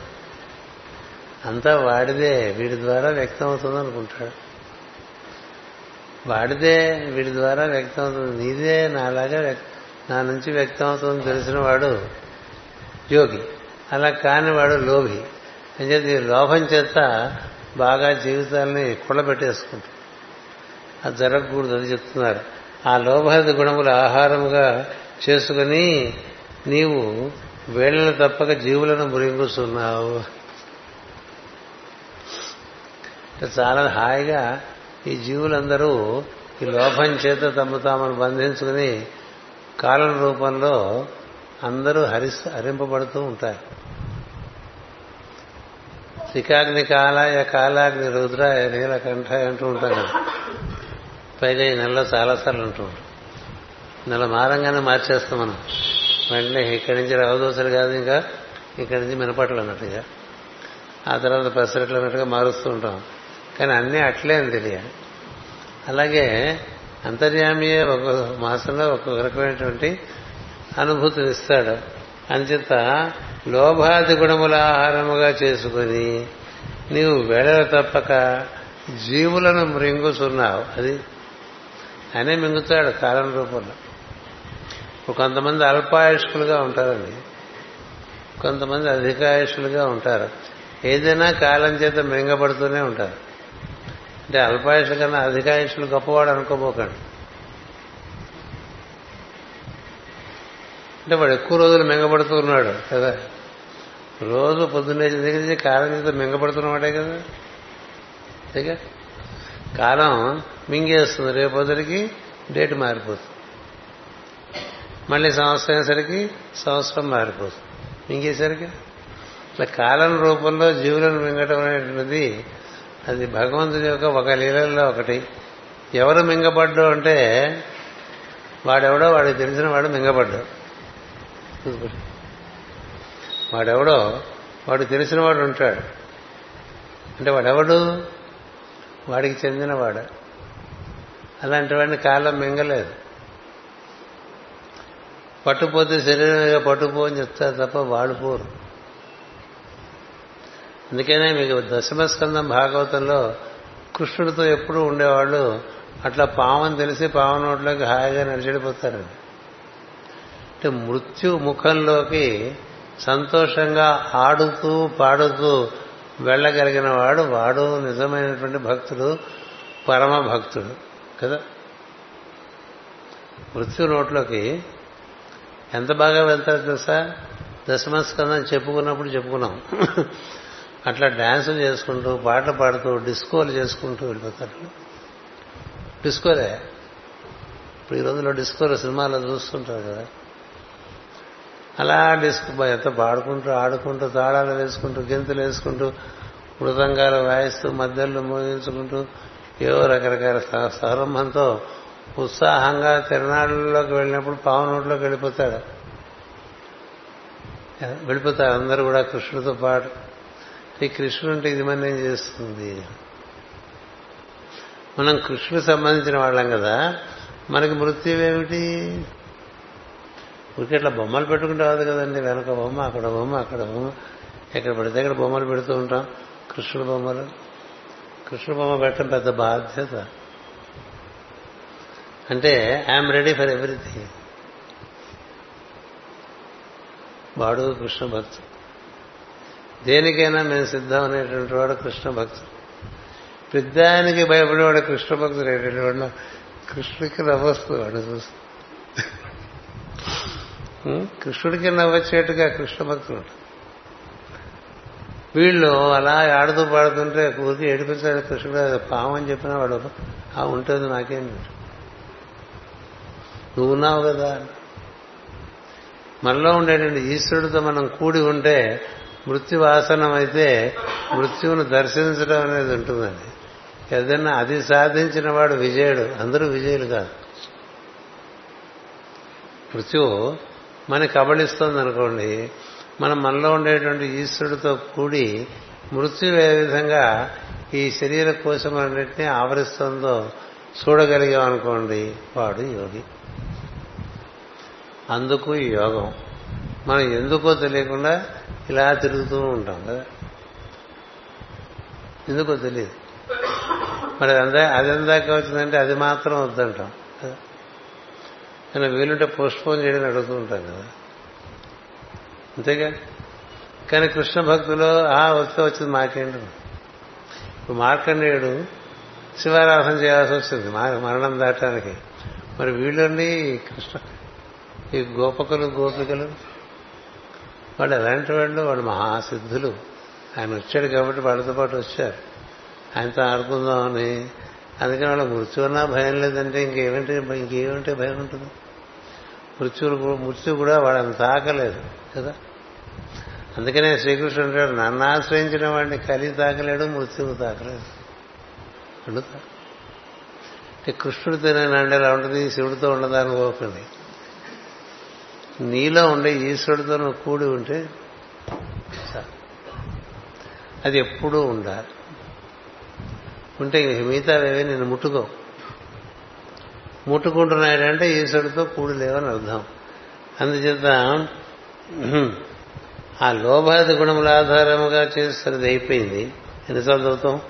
అంతా వాడిదే వీడి ద్వారా వ్యక్తం అవుతుంది అనుకుంటాడు. వాడిదే వీడి ద్వారా వ్యక్తం అవుతుంది నీదే నాలాగా నా నుంచి వ్యక్తం అవుతుందని తెలిసిన వాడు యోగి. అలా కాని వాడు లోభి. అని చెప్పి లోభం చేత బాగా జీవితాలని కుళ్ళబెట్టేసుకుంటాడు. అది జరగకూడదు అది చెప్తున్నారు. ఆ లోభాది గుణములు ఆహారముగా చేసుకుని నీవు వేళ్ళను తప్పక జీవులను మురింగుస్తున్నావు చాలా హాయిగా ఈ జీవులందరూ ఈ లోభం చేత తమ తామను బంధించుకుని కాలం రూపంలో అందరూ హరిస్ హరింపబడుతూ ఉంటారు. శ్రీకాగ్ని కాలాయ కాలాగ్ని రుద్రాయ నీలకంఠ అంటూ ఉంటాం కదా. పైగా ఈ నెలలో చాలాసార్లు ఉంటాం నెల మారంగానే మార్చేస్తాం మనం. వెంటనే ఇక్కడి నుంచి రవదోసలు కాదు ఇంకా ఇక్కడి నుంచి మినపట్లు అన్నట్టుగా ఆ తర్వాత పెసరట్లు అన్నట్టుగా మారుస్తూ ఉంటాం. కానీ అన్నీ అట్లే అని తెలియాలి అలాగే అంతర్యామియే ఒక మాసంలో ఒక్కొక్క రకమైనటువంటి అనుభూతిని ఇస్తాడు. అంచేత లోభాది గుణముల ఆహారముగా చేసుకుని నీవు వేళ తప్పక జీవులను మృంగుతున్నావు అది అనే మింగుతాడు కాలం రూపంలో. కొంతమంది అల్పాయుష్కులుగా ఉంటారండి. కొంతమంది అధికాయుషులుగా ఉంటారు. ఏదైనా కాలం చేత మింగబడుతూనే ఉంటారు. అంటే అల్పాయుష కన్నా అధికాయుషులు గొప్పవాడు అనుకోబోకండి. అంటే వాడు ఎక్కువ రోజులు మింగబడుతూ ఉన్నాడు కదా. రోజు పొద్దున్నే దగ్గర కాలం చేత మింగబడుతున్నవాడే కదా. అంతేగా? కాలం మింగేస్తుంది. రేపొద్దుడికి డేట్ మారిపోతుంది. మళ్ళీ సంవత్సరం అయ్యేసరికి సంవత్సరం మారిపోతుంది. మింగేసరికి? ఇట్లా కాలం రూపంలో జీవులను మింగటం అనేటువంటిది అది భగవంతుని యొక్క ఒక లీలల్లో ఒకటి. ఎవరు మింగబడ్డు అంటే వాడెవడో వాడికి తెలిసిన వాడు మింగబడ్డు వాడెవడో వాడు తెలిసిన వాడు ఉంటాడు. అంటే వాడెవడు? వాడికి చెందినవాడు. అలాంటి వాడిని కాలం మింగలేదు. పట్టుపోతే శరీరంగా పట్టుపో అని చెప్తారు తప్ప వాళ్ళు పోరు. అందుకనే మీకు దశమస్కందం భాగవతంలో కృష్ణుడితో ఎప్పుడూ ఉండేవాళ్ళు అట్లా పావని తెలిసి పావన నోట్లోకి హాయిగా నడిచెడిపోతారండి అంటే మృత్యు ముఖంలోకి సంతోషంగా ఆడుతూ పాడుతూ వెళ్ళగలిగిన వాడు వాడు నిజమైనటువంటి భక్తుడు పరమ భక్తుడు కదా? మృత్యు నోట్లోకి ఎంత బాగా వెళ్తారు తెలుసా? దశమస్కందం చెప్పుకున్నప్పుడు చెప్పుకున్నాం. అట్లా డ్యాన్సులు చేసుకుంటూ పాటలు పాడుతూ డిస్కోలు చేసుకుంటూ వెళ్ళిపోతారు. డిస్కోలే? ఇప్పుడు ఈ రోజుల్లో డిస్కోలు సినిమాలో చూస్తుంటారు కదా. అలా డిస్క్ ఎంత పాడుకుంటూ ఆడుకుంటూ తాళాలు వేసుకుంటూ గెంతులు వేసుకుంటూ మృదంగాలు వాయిస్తూ మధ్యలో మోగించుకుంటూ ఏవో రకరకాల సంరంభంతో ఉత్సాహంగా తిరునాళ్ళలోకి వెళ్ళినప్పుడు పావనోట్లోకి వెళ్ళిపోతాడు. వెళ్ళిపోతారు అందరూ కూడా కృష్ణుడితో పాటు. ఈ కృష్ణుడు అంటే ఇది మనం ఏం చేస్తుంది? మనం కృష్ణుడికి సంబంధించిన వాళ్ళం కదా. మనకి మృత్యువేమిటి? ఊరికే ఇట్లా బొమ్మలు పెట్టుకుంటే అవ్వదు కదండి. వెనక బొమ్మ అక్కడ బొమ్మ అక్కడ బొమ్మ. ఎక్కడ పడితే అక్కడ బొమ్మలు పెడుతూ ఉంటాం. కృష్ణుడు బొమ్మలు. కృష్ణుడు బొమ్మ పెట్టడం పెద్ద బాధ్యత. అంటే ఐఎమ్ రెడీ ఫర్ ఎవ్రీథింగ్. వాడు కృష్ణ భక్తుడు. దేనికైనా మేము సిద్ధం అనేటువంటి వాడు కృష్ణ భక్తుడు. పెద్దానికి భయపడేవాడు కృష్ణ భక్తుడు ఏంటంటే వాడు. కృష్ణుడికి నవ్వొస్తుంది వాడు చూస్తూ కృష్ణుడికి నవ్వచ్చేట్టుగా కృష్ణ భక్తులు వీళ్ళు అలా ఆడుతూ పాడుతుంటే ఊరికి ఏడిపించాడు కృష్ణుడు పాము అని చెప్పినా వాడు ఆ ఉంటుంది నాకేం నువ్వు ఉన్నావు కదా. మనలో ఉండేటువంటి ఈశ్వరుడితో మనం కూడి ఉంటే మృత్యువాసనం అయితే మృత్యువును దర్శించడం అనేది ఉంటుందండి. ఏదైనా అది సాధించిన వాడు విజయుడు అందరూ విజయులు కాదు. మృత్యువు మనకి కబళిస్తుంది అనుకోండి మనం మనలో ఉండేటువంటి ఈశ్వరుడితో కూడి మృత్యు ఏ విధంగా ఈ శరీర కోశమన్నింటినీ ఆవరిస్తుందో చూడగలిగాం అనుకోండి వాడు యోగి. అందుకు ఈ యోగం. మనం ఎందుకో తెలియకుండా ఇలా తిరుగుతూ ఉంటాం కదా. ఎందుకో తెలియదు. మరి అందా అది ఎందాక వచ్చిందంటే అది మాత్రం వద్దంటాం. కానీ వీలుంటే పోస్ట్పోన్ చేయడం అడుగుతూ ఉంటాం కదా. అంతేగా? కానీ కృష్ణ భక్తులు ఆ వస్తే వచ్చింది మాకేంటి? ఇప్పుడు మార్కండేయుడు శివారాధన చేయాల్సి వచ్చింది మరణం దాటానికి. మరి వీళ్ళండి కృష్ణ ఈ గోపకులు గోపికలు? వాళ్ళు ఎలాంటి వాళ్ళు? వాళ్ళు మహాసిద్ధులు. ఆయన వచ్చాడు కాబట్టి వాళ్ళతో పాటు వచ్చారు. ఆయనతో ఆడుకుందామని. అందుకని వాళ్ళ మృత్యున్నా భయం లేదంటే ఇంకేమిటి ఇంకేమిటి భయం ఉంటుంది? మృత్యువు మృత్యు కూడా వాళ్ళని తాకలేదు కదా? అందుకనే శ్రీకృష్ణుడు అంటాడు నన్ను ఆశ్రయించిన వాడిని కలి తాకలేడు మృత్యువు తాకలేడు అడుగుతా అంటే కృష్ణుడితో నేను ఎలా ఉంటుంది? శివుడితో ఉండదాని అనుకోకండి నీలో ఉండే ఈశ్వరుడితో నువ్వు కూడి ఉంటే అది ఎప్పుడూ ఉండాలి. ఉంటే మిగతావేవే నేను ముట్టుకో ముట్టుకుంటున్నాడంటే ఈశ్వరుడితో కూడి లేవని అర్థం. అందుచేత ఆ లోభాది గుణముల ఆధారముగా చేస్తున్నది అయిపోయింది. ఎన్నిసార్లు చదువుతాం?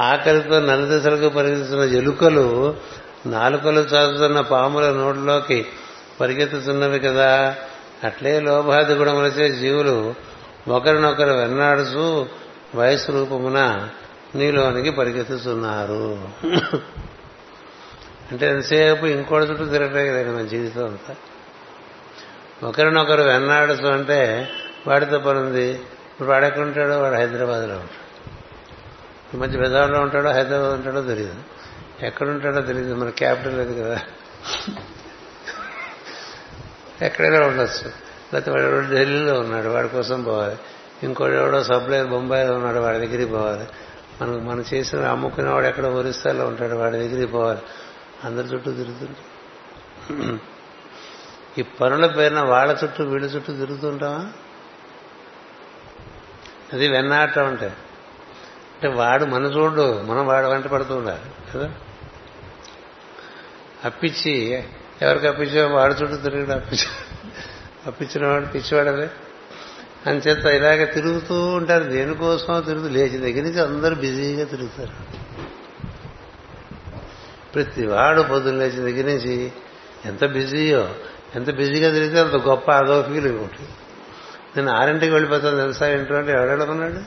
ఆకలితో నలుదశలకు పరిగెత్తుతున్న ఎలుకలు నాలుకలు చాచుతున్న పాముల నోటిలోకి పరిగెత్తుతున్నవి కదా. అట్లే లోభాది గుణములచే జీవులు ఒకరినొకరు వెన్నాడుచు వయసు రూపమున నీలోనికి పరిగెత్తుతున్నారు. అంటే ఎంతసేపు ఇంకోటి చుట్టూ తిరగటే కదండి మన జీవితం అంతా. ఒకరినొకరు వెన్నాడుతూ అంటే వాడితో పని ఉంది. ఇప్పుడు వాడెక్కడుంటాడో ఉంటాడో? వాడు హైదరాబాద్లో ఉంటాడు. ఈ మధ్య పెద్దవాడలో ఉంటాడో హైదరాబాద్ ఉంటాడో తెలియదు ఎక్కడుంటాడో తెలియదు మన క్యాపిటల్ లేదు కదా. ఎక్కడైనా ఉండొచ్చు. లేకపోతే వాడు ఢిల్లీలో ఉన్నాడు. వాడి కోసం పోవాలి. ఇంకోటి ఎవడో సప్లైర్ బొంబాయిలో ఉన్నాడు. వాడి దగ్గరికి పోవాలి. మనకు మనం చేసిన అమ్ముకునేవాడు ఎక్కడ ఒరిస్సాలో ఉంటాడు. వాడి దగ్గరికి పోవాలి. అందరి చుట్టూ తిరుగుతుంటాం. ఈ పనుల పేరున వాళ్ళ చుట్టూ వీళ్ళ చుట్టూ తిరుగుతుంటామా అది వెన్నాటం అంటే. అంటే వాడు మన చూడు మనం వాడు వెంట పడుతుండాలి కదా? అప్పించి ఎవరికి అప్పించా వాడు చుట్టూ తిరిగి అప్పించా అప్పించిన వాడు పిచ్చివాడలే చేత ఇలాగ తిరుగుతూ ఉంటారు. దేనికోసం తిరుగుతూ లేచిన దగ్గర నుంచి అందరూ బిజీగా తిరుగుతారు. ప్రతివాడు పొద్దున్న లేచిన దగ్గర నుంచి ఎంత బిజీయో ఎంత బిజీగా తిరిగితే అంత గొప్ప అదో ఫీల్ ఉంటుంది. నేను ఆరింటికి వెళ్ళిపోతాను తెలుసా? ఇంట్లో అంటే ఎవడెళ్ళమన్నాడు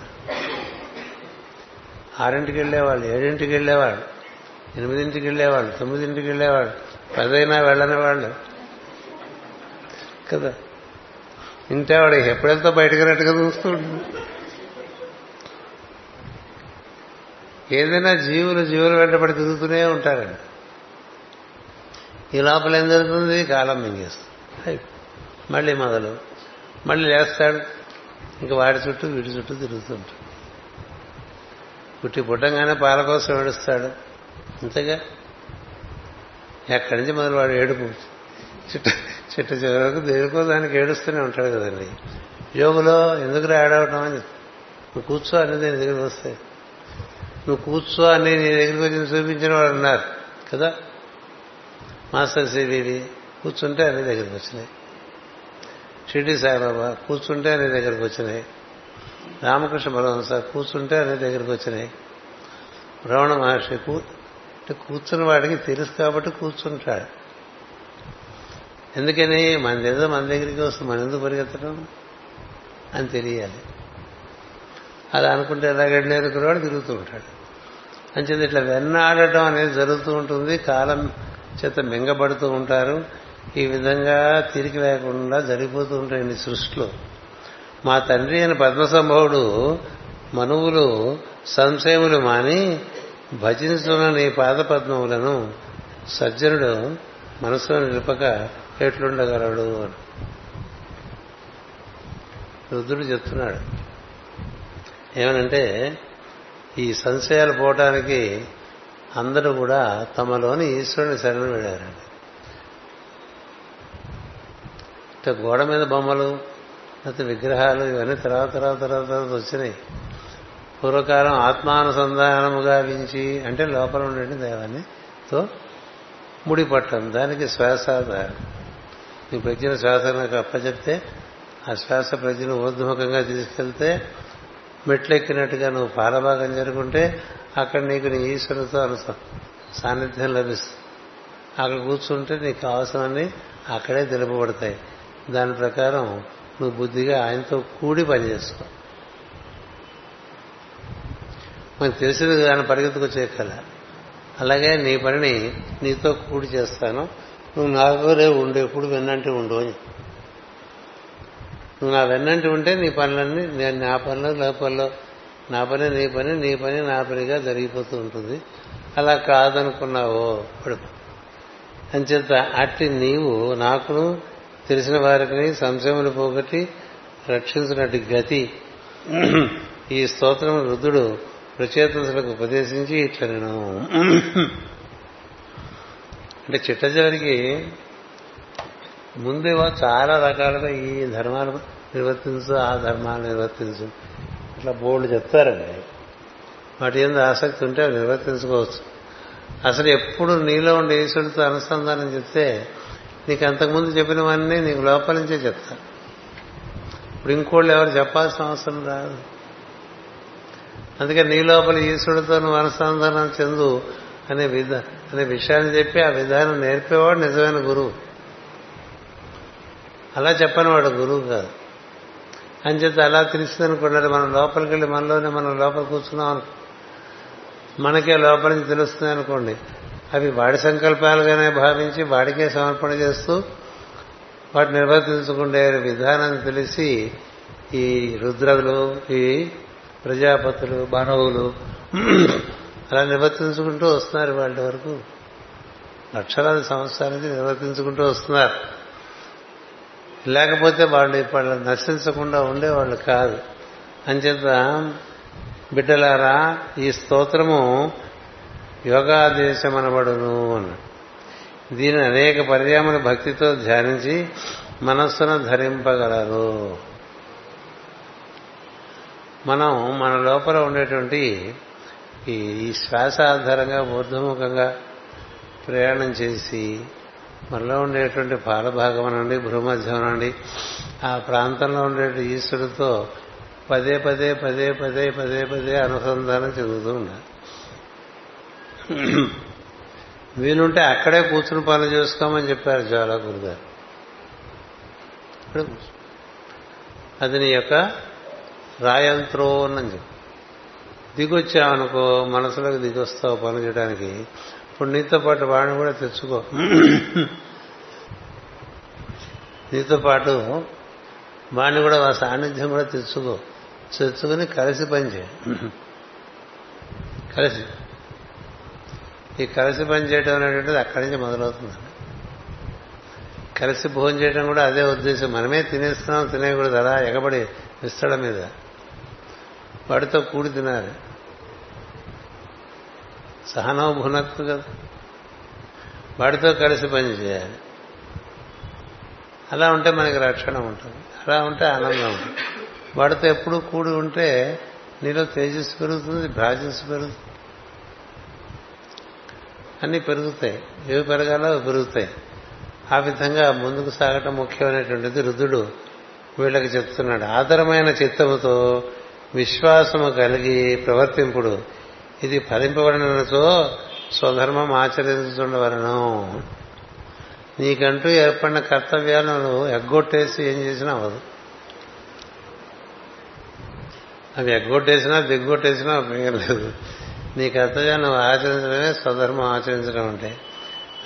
ఆరింటికి వెళ్ళేవాళ్ళు ఏడింటికి వెళ్ళేవాళ్ళు ఎనిమిదింటికి వెళ్ళేవాళ్ళు తొమ్మిదింటికి వెళ్ళేవాళ్ళు పదైనా వెళ్ళని వాళ్ళు. కదా? ఇంటే వాడు ఎప్పుడెంతో బయటకు రెట్టుగా చూస్తూ ఉంటుంది. ఏదైనా జీవులు జీవులు వెంటబడి తిరుగుతూనే ఉంటారండి. ఈ లోపల ఏం జరుగుతుంది? కాలం మింగేస్తుంది. మళ్ళీ మొదలు. మళ్ళీ లేస్తాడు. ఇంకా వాడి చుట్టూ వీడి చుట్టూ తిరుగుతుంటాడు పుట్టి పుట్టంగానే పాల కోసం ఏడుస్తాడు. అంతేగా? ఎక్కడి నుంచి మొదలు వాడు ఏడుపు. చిట్ట చిట్ట చివరకు దేనికో దానికి ఏడుస్తూనే ఉంటాడు కదండి. యోగులో ఎందుకు రాడవటం అని కూర్చో అనేది నీ వస్తాయి నువ్వు కూర్చో అని నీ దగ్గరికి వచ్చి చూపించిన వాడు ఉన్నారు కదా? మాస్టర్ సిడిది కూర్చుంటే అన్ని దగ్గరికి వచ్చినాయి. షిర్డి సాయిబాబా కూర్చుంటే అన్ని దగ్గరికి వచ్చినాయి. రామకృష్ణ పరమహంస కూర్చుంటే అన్ని దగ్గరికి వచ్చినాయి. రమణ మహర్షి అంటే కూర్చున్న వాడికి తెలుసు కాబట్టి కూర్చుంటాడు. ఎందుకని? మన మన దగ్గరికి వస్తుంది. మన ఎందుకు పరిగెత్తడం అని తెలియాలి. అలా అనుకుంటే ఎలాగడ్లేరు కురవాడు తిరుగుతూ ఉంటాడు. అంచేది ఇట్లా వెన్నాడటం అనేది జరుగుతూ ఉంటుంది. కాలం చేత మింగబడుతూ ఉంటారు. ఈ విధంగా తిరిగి లేకుండా జరిగిపోతూ ఉంటాయండి సృష్టిలో. మా తండ్రి అయిన పద్మసంభవుడు మనువులు సంశయములు మాని భజించున్న నీ పాదపద్మములను సజ్జనుడు మనసులో నిలుపక ఎట్లుండగలడు అని రుద్రుడు చెప్తున్నాడు. ఏమనంటే ఈ సంశయాలు పోవటానికి అందరూ కూడా తమలోని ఈశ్వరుని శరణం వెళ్ళారండి అంటే గోడ మీద బొమ్మలు లేకపోతే విగ్రహాలు ఇవన్నీ తర్వాత తర్వాత తర్వాత తర్వాత వచ్చినాయి. పూర్వకాలం ఆత్మానుసంధానముగా వించి అంటే లోపల ఉండే దేవాన్ని తో ముడిపట్టడం. దానికి శ్వాస నీ ప్రజ్ఞ శ్వాస నాకు అప్పచెప్తే ఆ శ్వాస ప్రజ్ఞను ఊర్ధముఖంగా తీసుకెళ్తే మెట్లెక్కినట్టుగా నువ్వు పాలభాగం జరుగుంటే అక్కడ నీకు నీ ఈశ్వరుతో అను సాన్నిధ్యం లభిస్తుంది. అక్కడ కూర్చుంటే నీకు కావాల్సినవన్నీ అక్కడే తెలుపబడతాయి. దాని ప్రకారం నువ్వు బుద్ధిగా ఆయనతో కూడి పనిచేస్తావు మనకు తెలిసింది దాని పరిగెత్తుకొచ్చే కళ. అలాగే నీ పనిని నీతో కూడి చేస్తాను. నువ్వు నాగరే ఉండు ఎప్పుడు విన్నంటే ఉండు అని నువ్వు నా వెన్నంటి ఉంటే నీ పనులన్నీ నేను నా పనిలో నా పనిలో నా పని నీ పని నీ పని నా పనిగా జరిగిపోతూ ఉంటుంది. అలా కాదనుకున్నావో ఇప్పుడు అంచేత అట్టి నీవు నాకును తెలిసిన వారికి సంశయములు పోగొట్టి రక్షించినట్టు గతి. ఈ స్తోత్రం రుద్రుడు ప్రచేతలకు ఉపదేశించి ఇట్లా నేను అంటే చిట్టజలకి ముందు చాలా రకాలుగా ఈ ధర్మాలు నిర్వర్తించు ఆ ధర్మాలు నిర్వర్తించు. ఇట్లా బోర్డు చెప్తారండి. వాటి ఏంది ఆసక్తి ఉంటే నిర్వర్తించుకోవచ్చు. అసలు ఎప్పుడు నీలో ఉండే ఈశ్వరుడితో అనుసంధానం చెప్తే నీకు అంతకుముందు చెప్పినవన్నీ నీకు లోపల నుంచే చెప్తా. ఇప్పుడు ఇంకోళ్ళు ఎవరు చెప్పాల్సిన అవసరం రాదు. అందుకే నీ లోపల ఈశ్వరుడితో నువ్వు అనుసంధానం చెందు అనే విధ అనే విషయాన్ని చెప్పి ఆ విధానం నేర్పేవాడు నిజమైన గురువు. అలా చెప్పని వాడు గురువు కాదు. అని చెప్తే అలా తెలిసిందనుకున్నారు మనం లోపలికి వెళ్ళి మనలోనే మనం లోపల కూర్చున్నాం అనుకో. మనకే లోపల నుంచి తెలుస్తుంది అనుకోండి. అవి వాడి సంకల్పాలుగానే భావించి వాడికే సమర్పణ చేస్తూ వాటిని నిర్వర్తించుకునే విధానం తెలిసి ఈ రుద్రదులు ఈ ప్రజాపతులు మానవులు అలా నిర్వర్తించుకుంటూ వస్తున్నారు వాళ్ళ వరకు. లక్షలాది సంవత్సరాల నుంచి నిర్వర్తించుకుంటూ వస్తున్నారు. లేకపోతే వాళ్ళు ఇప్పుడు నశించకుండా ఉండేవాళ్ళు కాదు. అంచేత బిడ్డలారా ఈ స్తోత్రము యోగాదేశం అనబడును దీని అనేక పర్యాములు భక్తితో ధ్యానించి మనస్సును ధరింపగలరు. మనం మన లోపల ఉండేటువంటి ఈ శ్వాస ఆధారంగా ఊర్ధముఖంగా ప్రయాణం చేసి మనలో ఉండేటువంటి పాలభాగం నుండి భూమధ్యం ఆ ప్రాంతంలో ఉండే ఈశ్వరుడితో పదే పదే పదే పదే పదే పదే అనుసంధానం చెందుతూ ఉండాలి. వీలుంటే అక్కడే కూర్చుని పనులు చేసుకోమని చెప్పారు జ్వాలకులు గురుగారు అది నీ యొక్క రాయంత్రోన్నని చెప్పి. దిగొచ్చావనుకో మనసులోకి దిగొస్తావు పనులు చేయడానికి. ఇప్పుడు నీతో పాటు వాడిని కూడా తెచ్చుకో. నీతో పాటు వాడిని కూడా ఆ సాన్నిధ్యం కూడా తెచ్చుకో. తెచ్చుకుని కలిసి పనిచేయ కలిసి. ఈ కలిసి పని చేయడం అనేటువంటిది అక్కడి నుంచి మొదలవుతుందండి కలిసి భోజనం చేయడం కూడా అదే ఉద్దేశం. మనమే తినేస్తున్నాం తినేయకూడదు. అలా ఎగబడి విస్తడం మీద. వాడితో కూడి తినాలి. సహనం భునత్తు కదా. వాడితో కలిసి పని చేయాలి. అలా ఉంటే మనకి రక్షణ ఉంటుంది. అలా ఉంటే ఆనందం ఉంటుంది. వాడితో ఎప్పుడు కూడి ఉంటే నీలో తేజస్సు పెరుగుతుంది భ్రాజస్సు పెరుగుతుంది. అన్నీ పెరుగుతాయి. ఏవి పెరగాలో అవి పెరుగుతాయి. ఆ విధంగా ముందుకు సాగటం ముఖ్యమైనటువంటిది రుద్రుడు వీళ్ళకి చెప్తున్నాడు. ఆదరమైన చిత్తముతో విశ్వాసము కలిగి ప్రవర్తింపుడు. ఇది ఫలింపబడినతో స్వధర్మం ఆచరించుండవలను. నీకంటూ ఏర్పడిన కర్తవ్యాలను ఎగ్గొట్టేసి ఏం చేసినా అవదు అవి ఎగ్గొట్టేసినా దిగ్గొట్టేసినా ఉపయోగం లేదు. నీ కర్తవ్యాన్ని నువ్వు ఆచరించడమే స్వధర్మం ఆచరించడం అంటే.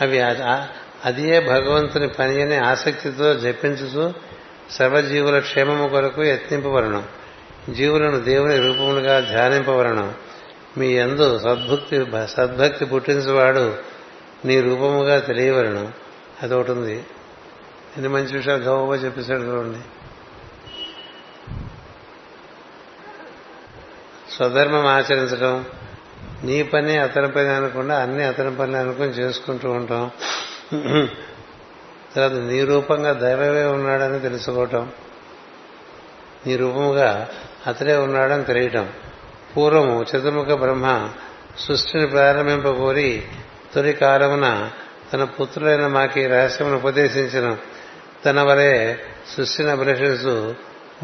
అవి అదియే భగవంతుని పని అని ఆసక్తితో జపించుతూ సర్వజీవుల క్షేమము కొరకు యత్నింపవరణం జీవులను దేవుని రూపములుగా ధ్యానింపవరణం మీ ఎందు సద్భక్తి సద్భక్తి పుట్టించేవాడు నీ రూపముగా తెలియవరణం అదొకటి ఉంది ఎన్ని మంచి విషయాలు గౌరవ చెప్పేశాడు చూడండి. స్వధర్మం ఆచరించడం నీ పని అతని పని అనకుండా అన్ని అతని పని అనుకుని చేసుకుంటూ ఉంటాం. తర్వాత నీ రూపంగా దైవమే ఉన్నాడని తెలుసుకోవటం నీ రూపముగా అతడే ఉన్నాడని తెలియటం. పూర్వము చతుర్ముఖ బ్రహ్మ సృష్టిని ప్రారంభింపకోరి తొలి కాలమున తన పుత్రులైన మాకి రహస్యమును ఉపదేశించిన. తన వలె సృష్టిని అభిలషిస్తూ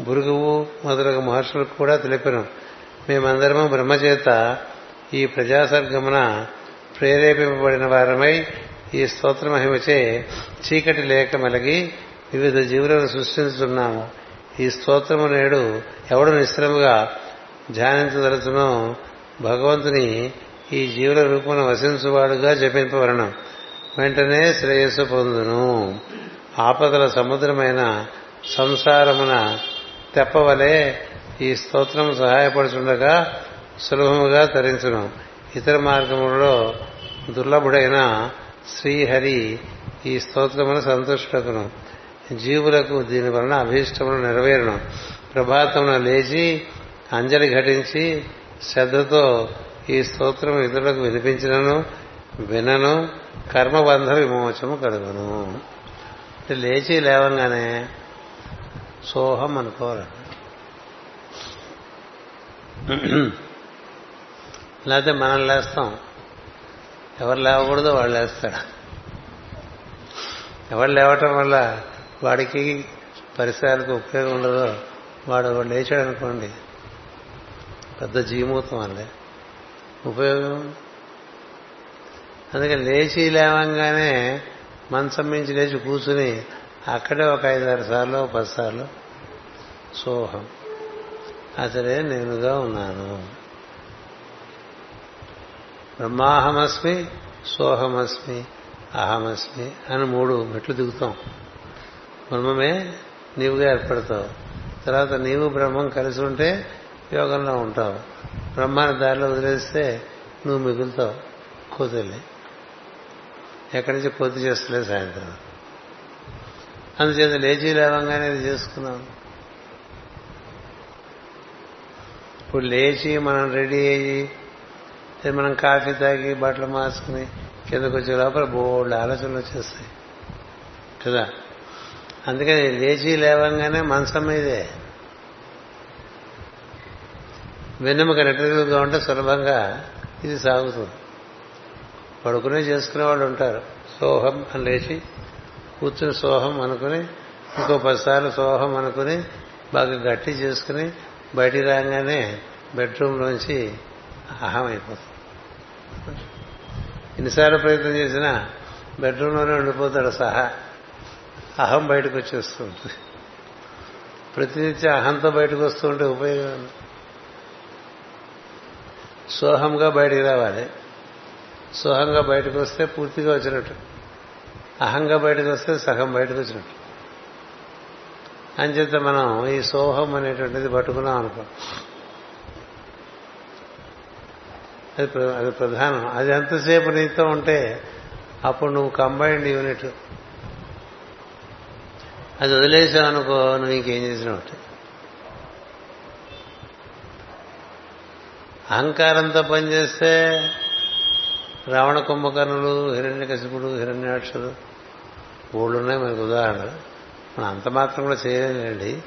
బురుగువు మొదలగు మహర్షులకు కూడా తెలిపిన. మేమందరము బ్రహ్మచేత ఈ ప్రజాసర్గమున ప్రేరేపింపబడిన వారమై ఈ స్తోత్ర మహిమచే చీకటి లేక మలగి వివిధ జీవులను సృష్టిస్తున్నాము ఈ స్తోత్రము నేడు ఎవడు నిశ్రముగా ధ్యానించదలుచును భగవంతుని ఈ జీవుల రూపమున వసించువాడుగా జపింపవరణం. వెంటనే శ్రేయస్సు పొందును. ఆపదల సముద్రమైన సంసారమున తెప్పవలే ఈ స్తోత్రం సహాయపడుచుండగా సులభముగా తరించును. ఇతర మార్గములలో దుర్లభుడైన శ్రీహరి ఈ స్తోత్రమును సంతుష్టకును జీవులకు దీని వలన అభీష్టమును నెరవేరును. ప్రభాతమున లేచి అంజలి ఘటించి శ్రద్ధతో ఈ స్తోత్రం ఇతరులకు వినిపించినను వినను కర్మబంధ విమోచము కలుగును. లేచి లేవంగానే సోహం అనుకోవాలి. లేకపోతే మనం లేస్తాం. ఎవరు లేవకూడదో వాళ్ళు లేస్తాడు. ఎవరు లేవటం వల్ల వాడికి పరిసరాలకు ఉపయోగం ఉండదో వాడు వాడు లేచాడు అనుకోండి పెద్ద జీమూతం అండి. ఉపయోగం? అందుకని లేచి లేవంగానే మంచం మించి లేచి కూర్చుని అక్కడే ఒక ఐదారు సార్లు పది సార్లు సోహం. అతడే నేనుగా ఉన్నాను. బ్రహ్మాహమస్మి సోహమస్మి అహమస్మి అని మూడు మెట్లు దిగుతాం. బ్రహ్మమే నీవుగా ఏర్పడతావు. తర్వాత నీవు బ్రహ్మం కలిసి ఉంటే యోగంలో ఉంటావు. బ్రహ్మాన్ని దారిలో వదిలేస్తే నువ్వు మిగులుతావు. కూతుర్ని ఎక్కడి నుంచి పొద్దు చేస్తలేదు సాయంత్రం. అందుచేత లేచి లేవంగానే ఇది చేసుకున్నాం. ఇప్పుడు లేచి మనం రెడీ అయ్యి మనం కాఫీ తాగి బట్టలు మార్చుకుని కిందకు వచ్చే లోపల బోల్డ్ ఆలోచనలు వచ్చేస్తాయి. కదా? అందుకని లేచి లేవంగానే మంచం మీదే వెన్నెముక నెట్టలుగా ఉంటే సులభంగా ఇది సాగుతుంది. పడుకునే చేసుకునే వాళ్ళు ఉంటారు. సోహం అని లేచి కూర్చుని సోహం అనుకుని ఇంకో పదిసార్లు సోహం అనుకుని బాగా గట్టి చేసుకుని బయటికి రాగానే బెడ్రూమ్లోంచి అహం అయిపోతుంది ఎన్నిసార్లు ప్రయత్నం చేసినా బెడ్రూమ్లోనే ఉండిపోతాడు సహా. అహం బయటకు వచ్చేస్తూ ఉంటుంది. అహంతో బయటకు వస్తూ ఉంటే ఉపయోగం సోహంగా బయటికి రావాలి. సోహంగా బయటకు వస్తే పూర్తిగా వచ్చినట్టు. అహంగా బయటకు వస్తే సగం బయటకు వచ్చినట్టు. అంచేత మనం ఈ సోహం అనేటువంటిది పట్టుకున్నాం అనుకో. అది అది ప్రధానం. అది ఎంతసేపు నీతో ఉంటే అప్పుడు నువ్వు కంబైన్డ్ యూనిట్. అది వదిలేసావు అనుకో నువ్వు ఇంకేం చేసినట్టు అహంకారంతో పనిచేస్తే రావణ కుంభకర్ణులు హిరణ్యకశిపుడు హిరణ్యాక్షుడు ఊళ్ళున్నాయి మనకు ఉదాహరణ మనం అంత మాత్రం కూడా చేయలేండి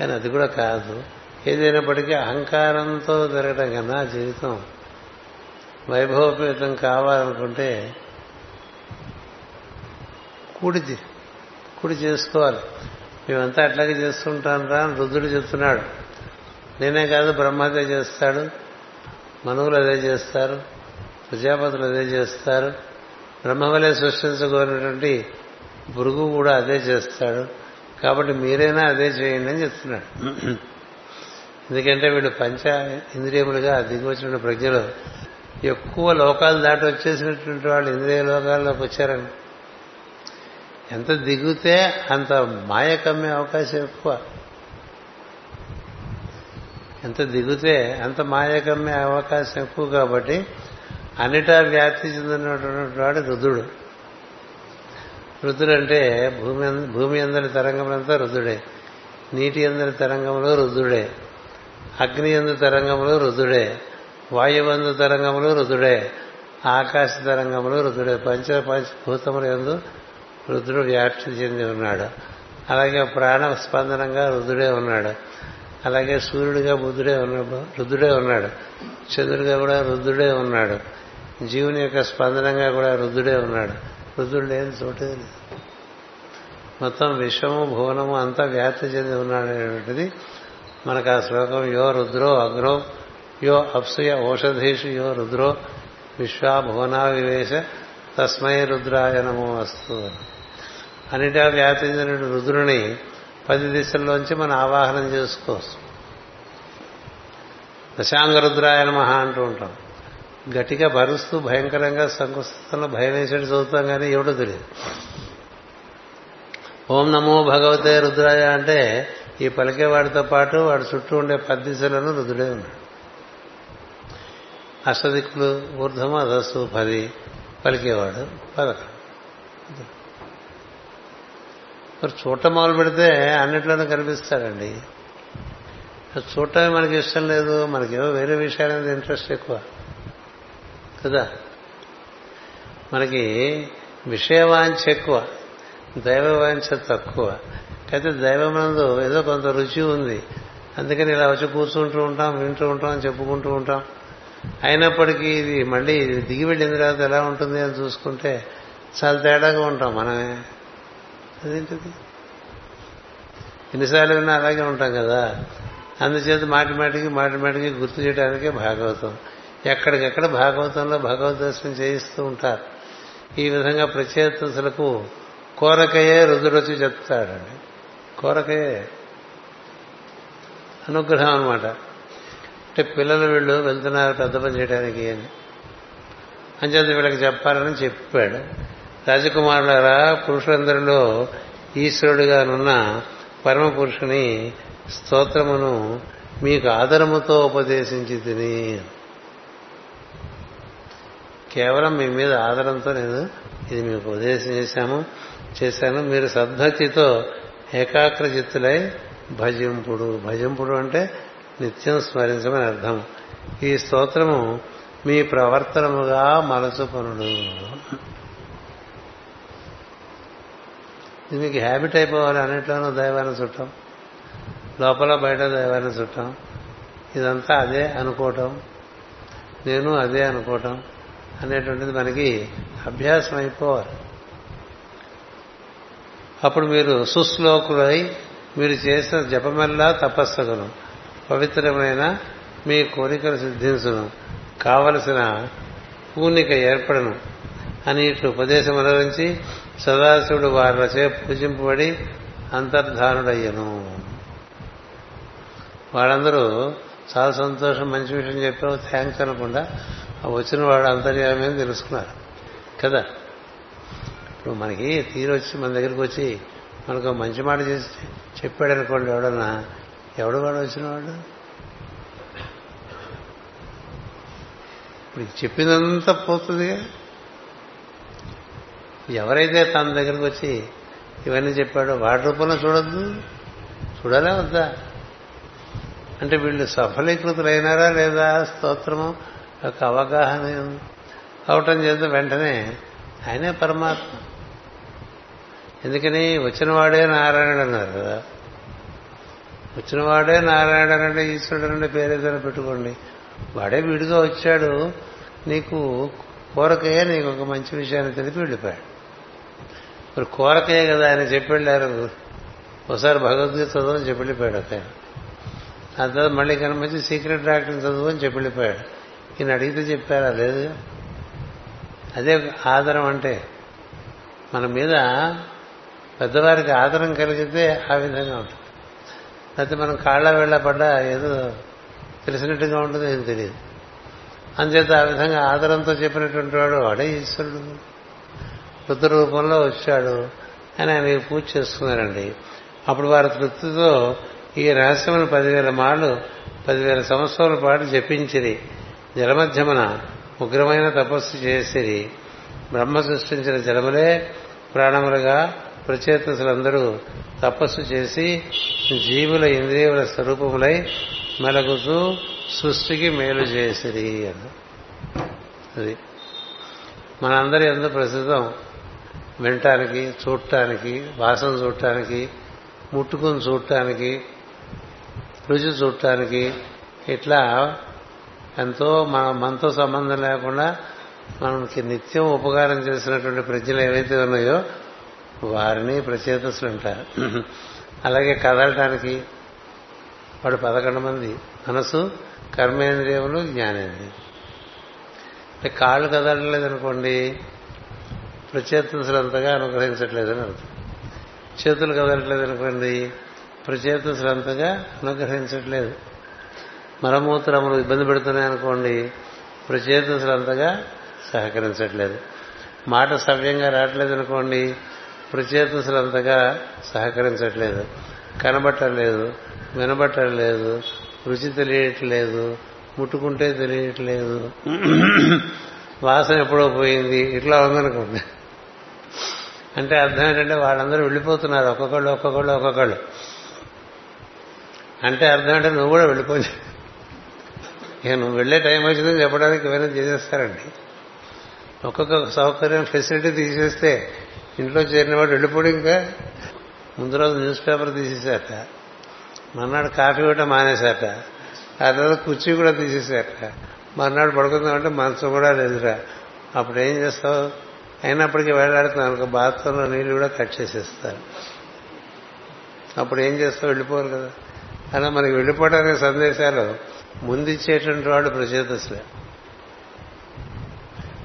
కానీ అది కూడా కాదు. ఏదైనప్పటికీ అహంకారంతో జరగడం కన్నా జీవితం వైభవపేతం కావాలనుకుంటే కూడి కుడి చేసుకోవాలి. మేమంతా అట్లాగే చేస్తుంటాం రా అని రుద్రుడు చెప్తున్నాడు. నేనే కాదు బ్రహ్మదే చేస్తాడు. మనువులు అదే చేస్తారు ప్రజాపతులు అదే చేస్తారు బ్రహ్మవలే సృష్టించగోరినటువంటి భృగు కూడా అదే చేస్తాడు. కాబట్టి మీరైనా అదే చేయండి అని చెప్తున్నాడు. ఎందుకంటే వీళ్ళు పంచ ఇంద్రియములుగా దిగివచ్చిన ప్రజ్ఞలు. ఎక్కువ లోకాలు దాటి వచ్చేసినటువంటి వాళ్ళు ఇంద్రియ లోకాల్లోకి వచ్చారని ఎంత దిగితే అంత మాయ కమ్మే అవకాశం ఎక్కువ. ఎంత దిగితే అంత మాయకమ్మే అవకాశం ఎక్కువ కాబట్టి అన్నిటా వ్యాప్తి చెందినటువంటి వాడు రుద్రుడు. రుద్రుడు అంటే భూమి భూమి అందరి తరంగములంతా రుద్రుడే. నీటి అందరి తరంగములు రుద్రుడే. అగ్ని ఎందు తరంగములు రుద్రుడే. వాయువందు తరంగములు రుద్రుడే. ఆకాశ తరంగములు రుద్రుడే. పంచ పంచభూతముల ఎందు రుద్రుడు వ్యాప్తి చెంది ఉన్నాడు. అలాగే ప్రాణ స్పందనంగా రుద్రుడే ఉన్నాడు. అలాగే సూర్యుడిగా బుద్ధుడే ఉన్నాడు రుద్రుడే ఉన్నాడు. చంద్రుడిగా కూడా రుద్రుడే ఉన్నాడు. జీవుని యొక్క స్పందనంగా కూడా రుద్రుడే ఉన్నాడు. రుద్రుడు లేని చోటే లేదు. మొత్తం విశ్వము భువనము అంతా వ్యాప్తి చెంది ఉన్నాడు అనేటువంటిది మనకు ఆ శ్లోకం. యో రుద్రో అగ్రో యో అప్సయ ఓషధీషు యో రుద్రో విశ్వా భువనా వివేశ తస్మై రుద్రాయనము వస్తు అన్నిటా వ్యాప్తి రుద్రుని పది దిశల్లోంచి మనం ఆవాహనం చేసుకోవచ్చు. దశాంగ మహా అంటూ ఉంటాం. గట్టిగా భరుస్తూ భయంకరంగా సంకుస్థితంలో భయం వేసేట్టు చదువుతాం కానీ ఎవడో తెలియదు. ఓం నమో భగవతే రుద్రాయ అంటే ఈ పలికేవాడితో పాటు వాడి చుట్టూ ఉండే పద్దిశలను రుద్రుడే ఉన్నాడు. అష్టదిక్కులు ఊర్ధము అధస్సు పది పలికేవాడు పదకొండు. మరి చూడటం మొదలు పెడితే అన్నిట్లోనూ కనిపిస్తాడండి. చూడటమే మనకి ఇష్టం లేదు మనకేమో వేరే విషయాల మీద ఇంట్రెస్ట్ ఎక్కువ. కదా? మనకి విషయవాంఛ ఎక్కువ దైవవాంఛ తక్కువ. అయితే దైవమందు ఏదో కొంత రుచి ఉంది. అందుకని ఇలా వచ్చి కూర్చుంటూ ఉంటాం వింటూ ఉంటాం చెప్పుకుంటూ ఉంటాం. అయినప్పటికీ ఇది మళ్ళీ దిగి వెళ్ళిన తర్వాత ఎలా ఉంటుంది అని చూసుకుంటే చాలా తేడాగా ఉంటాం మనమే. అదేంటిది? ఎన్నిసార్లు విన్నా అలాగే ఉంటాం కదా. అందుచేత మాటి మాటికి మాటి మాటికి గుర్తు చేయడానికే భాగవతం. ఎక్కడికెక్కడ భాగవతంలో భగవద్ దర్శనం చేయిస్తూ ఉంటారు. ఈ విధంగా ప్రత్యేతలకు కోరకయే రుద్రుడొచ్చి చెప్తాడండి. కోరకయే. అనుగ్రహం అనమాట అంటే పిల్లలు వీళ్ళు వెళ్తున్నారు పెద్ద పని చేయడానికి అని. అంచేత వీళ్ళకి చెప్పాలని చెప్పాడు. రాజకుమారులారా పురుషులందరిలో ఈశ్వరుడుగానున్న పరమ పురుషుని స్తోత్రమును మీకు ఆదరముతో ఉపదేశించి తిని. కేవలం మీ మీద ఆదరంతో నేను ఇది మీకు ఉపదేశం చేశాము చేశాను. మీరు సద్భక్తితో ఏకాగ్రచిత్తులై భజింపుడు. భజింపుడు అంటే నిత్యం స్మరించమని అర్థం. ఈ స్తోత్రము మీ ప్రవర్తనముగా మలచుకొనుడు ఇది మీకు హ్యాబిట్ అయిపోవాలి అన్నిట్లోనూ దైవాన్ని చుట్టం. లోపల బయట దైవాన్ని చుట్టం. ఇదంతా అదే అనుకోవటం. నేను అదే అనుకోవటం అనేటువంటిది మనకి అభ్యాసం అయిపోవాలి. అప్పుడు మీరు సుశ్లోకులై మీరు చేసిన జపమెల్లా తపస్సగును. పవిత్రమైన మీ కోరికలు సిద్ధించును. కావలసిన పూర్ణిక ఏర్పడను. అని ఇట్లు ఉపదేశం అనురించి సదాశివుడు వారిచే పూజింపబడి అంతర్ధానుడయ్యను. వాళ్ళందరూ చాలా సంతోషం మంచి విషయం చెప్పావు థ్యాంక్స్ అనకుండా వచ్చిన వాడు అంతర్యామి అని తెలుసుకున్నారు. కదా? ఇప్పుడు మనకి తీరు వచ్చి మన దగ్గరికి వచ్చి మనకు మంచి మాట చేసి చెప్పాడు అనుకోండి ఎవడన్నా ఎవడు వాడు వచ్చిన వాడు? ఇప్పుడు చెప్పిందంతా పోతుందిగా. ఎవరైతే తన దగ్గరకు వచ్చి ఇవన్నీ చెప్పాడో వాడి రూపంలో చూడొద్దు? చూడాలా వద్దా? అంటే వీళ్ళు సఫలీకృతులైనారా లేదా? స్తోత్రము యొక్క అవగాహన అవటం చేత వెంటనే ఆయనే పరమాత్మ. ఎందుకని? వచ్చినవాడే నారాయణుడు అన్నారు కదా. వచ్చినవాడే నారాయణుడు అంటే ఈశ్వరుడు అంటే పేరేదైనా పెట్టుకోండి. వాడే విడిగా వచ్చాడు. నీకు కోరకయ్యే నీకు ఒక మంచి విషయాన్ని తెలిపి వెళ్ళిపోయాడు. మరి కోరకయ్య కదా ఆయన చెప్పి వెళ్ళారు ఒకసారి భగవద్గీత చదువు చెప్పి వెళ్ళిపోయాడు ఒక ఆ తర్వాత మళ్ళీ కనిపించి సీక్రెట్ డాక్టర్ చదువు అని చెప్పి వెళ్ళిపోయాడు ఈయన అడిగితే చెప్పారా? లేదు. అదే ఆదరం అంటే మన మీద పెద్దవారికి ఆదరం కలిగితే ఆ విధంగా ఉంటుంది. అయితే మనం కాళ్ళ వెళ్ళ పడ్డా ఏదో తెలిసినట్టుగా ఉంటుంది ఏం తెలియదు. అంచేత ఆ విధంగా ఆదరంతో చెప్పినటువంటి వాడు వాడే ఈశ్వరుడు. రుద్ర రూపంలో వచ్చాడు అని ఆయన పూజ చేసుకున్నారండి. అప్పుడు వారి తృప్తితో ఈ రహస్యమును పదివేల మాళ్ళు పదివేల సంవత్సరాల పాటు జపించిరి. జలమధ్యమున ఉగ్రమైన తపస్సు చేసిరి. బ్రహ్మ సృష్టించిన జలములే ప్రాణములుగా ప్రచేతసులందరూ తపస్సు చేసి జీవుల ఇంద్రియముల స్వరూపములై మెలగుతూ సృష్టికి మేలు చేసిరి అని అది మనందరి ఎందు ప్రస్తుతం వినటానికి చూడటానికి వాసన చూడటానికి ముట్టుకుని చూడటానికి రుచి చూడటానికి ఇట్లా ఎంతో మన మనతో సంబంధం లేకుండా మనకి నిత్యం ఉపకారం చేసినటువంటి ప్రజలు ఏవైతే ఉన్నాయో వారిని ప్రచేతసులు అంటారు. అలాగే కదలటానికి వాడు పదకొండు మంది. మనసు కర్మేంద్రియములు జ్ఞానేంద్రియం కాళ్ళు కదలలేదనుకోండి అనుకోండి అంతగా అనుగ్రహించట్లేదని అర్థం. చేతులు కదలట్లేదు అనుకోండి ప్రచేతసులు అంతగా అనుగ్రహించట్లేదు. మరమూత్రములు ఇబ్బంది పెడుతున్నాయి అనుకోండి ప్రచేతసులు అంతగా సహకరించట్లేదు. మాట సవ్యంగా రావట్లేదు అనుకోండి ప్రచేతసులు అంతగా సహకరించట్లేదు. కనబట్టలేదు వినబట్టలేదు రుచి తెలియట్లేదు ముట్టుకుంటే తెలియట్లేదు. వాసన ఎప్పుడో పోయింది ఇట్లా ఉందనుకోండి. అంటే అర్థం ఏంటంటే వాళ్ళందరూ వెళ్ళిపోతున్నారు ఒక్కొక్కళ్ళు ఒక్కొక్కళ్ళు ఒక్కొక్కళ్ళు. అంటే అర్థం అంటే నువ్వు కూడా వెళ్ళిపోయి ఇక నువ్వు వెళ్ళే టైం వచ్చిందని చెప్పడానికి ఏమైనా చేసేస్తారండి. ఒక్కొక్క సౌకర్యం ఫెసిలిటీ తీసేస్తే ఇంట్లో చేరిన వాడు వెళ్ళిపోడు ఇంకా. ముందు రోజు న్యూస్ పేపర్ తీసేశాట మర్నాడు కాఫీ కూడా మానేశారట. ఆ తర్వాత కుర్చీ కూడా తీసేశాట మర్నాడు పడుకుందామంటే మంచం కూడా లేదురా. అప్పుడు ఏం చేస్తావు? అయినప్పటికీ వెళ్ళాడుతున్నాను అనుకో బాత్రూంలో నీళ్ళు కూడా కట్ చేసేస్తారు. అప్పుడు ఏం చేస్తావు వెళ్ళిపోరు కదా. అలా మనకి వెళ్ళిపోవడానికి సందేశాలు ముందిచ్చేటువంటి వాళ్ళు ప్రచేతసులే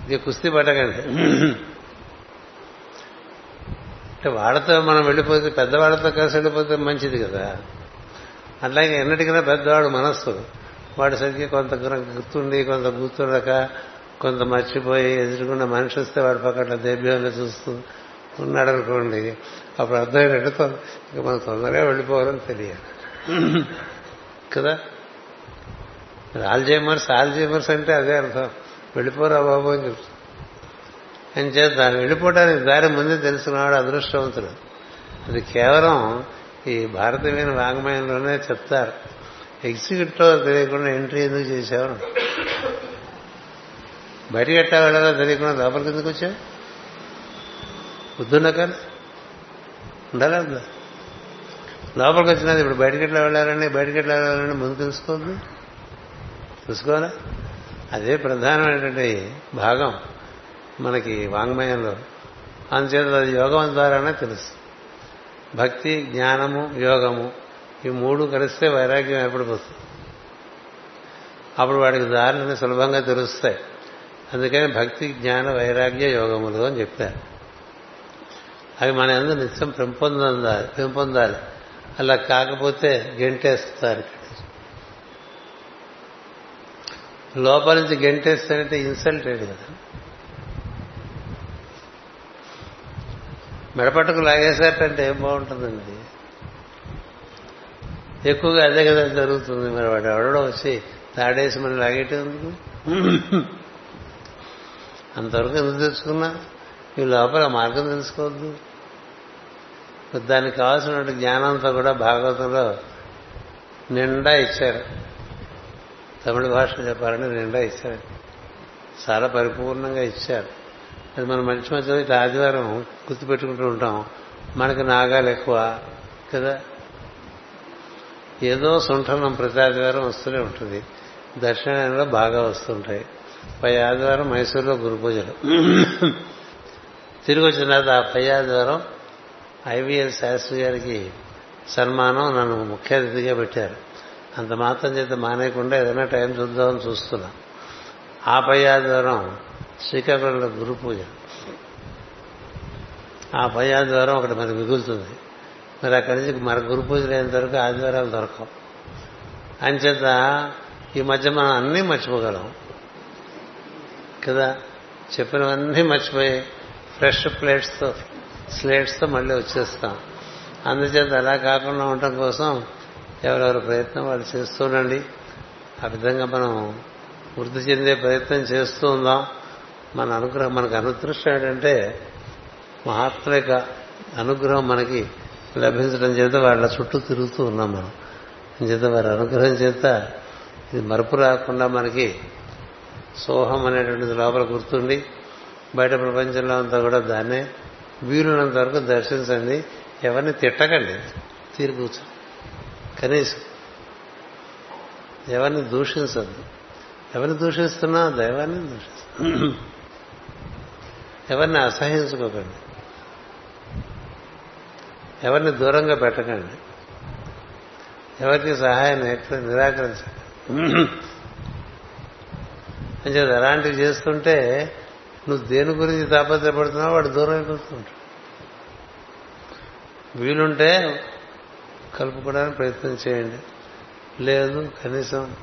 ఇది కుస్తీ పట్టకండి. అంటే వాళ్ళతో మనం వెళ్ళిపోతే పెద్దవాళ్ళతో కలిసి వెళ్ళిపోతే మంచిది కదా. అట్లాగే ఎన్నటికైనా పెద్దవాడు మనస్సు. వాడు సరిగ్గా కొంత గుర్తుండి కొంత గుర్తుండక కొంత మర్చిపోయి ఎదురుకున్న మనిషి వస్తే వాడి పక్కన దేభ్యంలో చూస్తూ ఉన్నాడు అనుకోండి అప్పుడు అర్థమైనట్టు ఇంకా మనం తొందరగా వెళ్ళిపోవాలని తెలియాలి. కదా? ఆల్జైమర్స్ ఆల్జైమర్స్ అంటే అదే అర్థం. వెళ్ళిపోరా బాబు అని చెప్తాను అని చేత వెళ్ళిపోవడానికి దారి ముందే తెలుసుకున్నవాడు అదృష్టవంతుడు. అది కేవలం ఈ భారతీయమైన వాంగ్మయంలోనే చెప్తారు. ఎగ్జిక్యూటివ్ తెలియకుండా ఎంట్రీ ఎందుకు చేశారు? బయటికి ఎట్లా వెళ్ళాలో తెలియకుండా లోపలికి ఎందుకు వచ్చా పొద్దున్న కదా. ఉండాలా ఉందా? లోపలికి వచ్చినది ఇప్పుడు బయటికి ఎట్లా వెళ్ళాలని బయటికి ఎట్లా వెళ్ళాలని ముందు తెలుసుకోవద్దు? తెలుసుకోవాలా? అదే ప్రధానమైనటువంటి భాగం మనకి వాంగ్మయంలో. అందుచేత అది యోగం ద్వారానే తెలుసు. భక్తి జ్ఞానము యోగము ఈ మూడు కలిస్తే వైరాగ్యం ఏర్పడిపోతుంది. అప్పుడు వాడికి దారులని సులభంగా తెలుస్తాయి. అందుకని భక్తి జ్ఞాన వైరాగ్య యోగములు అని చెప్పారు. అవి మన ఎందుకు నిత్యం పెంపొందాలి పెంపొందాలి. అలా కాకపోతే గెంటేస్తారు లోపల నుంచి గెంటేస్తారంటే ఇన్సల్టెడ్ కదా. మెడపట్టుకు లాగేశారంటే ఏం బాగుంటుందండి? ఎక్కువగా అదే కదా జరుగుతుంది మరి వాడు ఎవడో వచ్చి తాడేసి మనం లాగేటందుకు? అంతవరకు ఎందుకు తెలుసుకున్నా? ఈ లోపల మార్గం తెలుసుకోవద్దు. దానికి కావాల్సినటువంటి జ్ఞానంతో కూడా భాగవతంలో నిండా ఇచ్చారు. తమిళ భాష చెప్పాలంటే నిండా ఇచ్చారు. చాలా పరిపూర్ణంగా ఇచ్చారు. అది మనం మంచి మధ్యలో ఇట్లా ఆదివారం గుర్తుపెట్టుకుంటూ ఉంటాం. మనకి నాగాలు ఎక్కువ కదా? ఏదో సుంఠనం ప్రతి ఆదివారం వస్తూనే ఉంటుంది. దక్షిణాయనంలో బాగా వస్తుంటాయి. పై ఆదివారం మైసూరులో గురు పూజలు. తిరిగి వచ్చిన తర్వాత ఆ పై ఆదివారం ఐవీఎల్ శాస్త్రి గారికి సన్మానం నన్ను ముఖ్య అతిథిగా పెట్టారు. అంత మాత్రం చేత మానేయకుండా ఏదైనా టైం చూద్దామని చూస్తున్నా. ఆ పై ఆదివారం శ్రీకాకుళంలో గురు పూజ. ఆ పై ఆదివారం ఒకటి మరి మిగులుతుంది. మరి అక్కడి నుంచి మన గురు పూజలు అయిన వరకు ఆదివారాలు దొరకవు. అంచేత ఈ మధ్య మనం అన్నీ మర్చిపోగలం. కదా చెప్పినవన్నీ మర్చిపోయి ఫ్రెష్ ప్లేట్స్తో స్లేట్స్తో మళ్ళీ వచ్చేస్తాం. అందుచేత అలా కాకుండా ఉండటం కోసం ఎవరెవరి ప్రయత్నం వాళ్ళు చేస్తుండండి. ఆ విధంగా మనం వృద్ధి చెందే ప్రయత్నం చేస్తూ ఉందాం. మన అనుగ్రహం మనకు అనుదృష్టం ఏంటంటే మహాత్ముల యొక్క అనుగ్రహం మనకి లభించడం చేత వాళ్ళ చుట్టూ తిరుగుతూ ఉన్నాం మనం. చేత వారి అనుగ్రహం చేత ఇది మరుపు రాకుండా మనకి సోహం అనేటువంటిది లోపల గుర్తుండి బయట ప్రపంచంలో అంతా కూడా దాన్నే. వీలున్నంత వరకు దర్శించండి. ఎవరిని తిట్టకండి. తీరు కూర్చో కనీసం. ఎవరిని దూషించద్దు. ఎవరిని దూషిస్తున్నా దైవాన్ని దూషిస్తున్నా. ఎవరిని అసహించుకోకండి. ఎవరిని దూరంగా పెట్టకండి. ఎవరికి సహాయం నిరాకరించండి అని అలాంటివి చేస్తుంటే నువ్వు దేని గురించి తాపత్రపడుతున్నావు వాడు దూరం అయిపోతుంటాడు వీలుంటే కలుపుకోవడానికి ప్రయత్నం చేయండి. లేదు కనీసం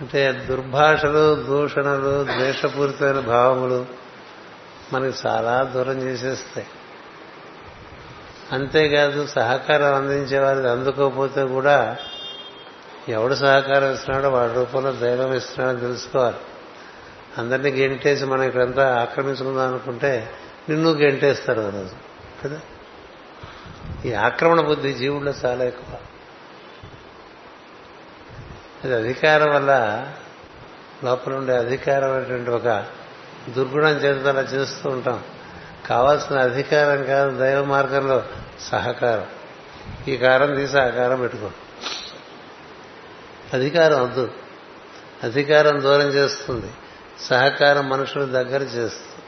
అంటే దుర్భాషలు దూషణలు ద్వేషపూరితమైన భావములు మనకి చాలా దూరం చేసేస్తాయి. అంతేకాదు సహకారం అందించేవారు అందుకోకపోతే కూడా ఎవడు సహకారం ఇస్తున్నాడో వాడి రూపంలో దైవం ఇస్తున్నాడో తెలుసుకోవాలి. అందరినీ గెంటేసి మనం ఇక్కడంతా ఆక్రమించుకుందాం అనుకుంటే నిన్ను గెంటేస్తారు రోజు కదా? ఈ ఆక్రమణ బుద్ధి జీవుల్లో చాలా ఎక్కువ. అది అధికారం వల్ల లోపల ఉండే అధికారం అనేటువంటి ఒక దుర్గుణం చేత అలా చేస్తూ ఉంటాం. కావాల్సిన అధికారం కాదు దైవ మార్గంలో సహకారం. ఈ కారం తీసి సహకారం పెట్టుకో. అధికారం వద్దు అధికారం దూరం చేస్తుంది. సహకారం మనుషులు దగ్గర చేస్తుంది.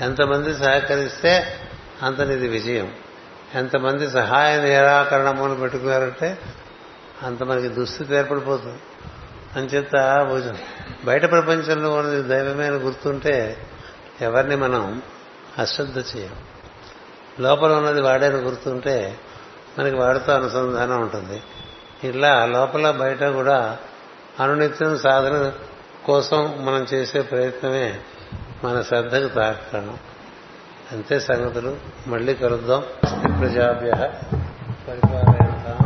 ఎంతమంది సహకరిస్తే అంత నీది విజయం. ఎంతమంది సహాయ నిరాకరణమును పెట్టుకున్నారంటే అంత మనకి దుస్థితి ఏర్పడిపోతుంది. అంచేత బయట ప్రపంచంలో ఉన్నది దైవమైన గుర్తుంటే ఎవరిని మనం అశ్రద్ధ చేయం లోపల ఉన్నది వాడేని గుర్తుంటే మనకి వాడితో అనుసంధానం ఉంటుంది. ఇలా లోపల బయట కూడా అనునిత్యం సాధన కోసం మనం చేసే ప్రయత్నమే మన శ్రద్ధకు తాకడం అంతే సంగతులు. మళ్ళీ కలుద్దాం. ప్రజాభ్య. పరిపాలయంతా.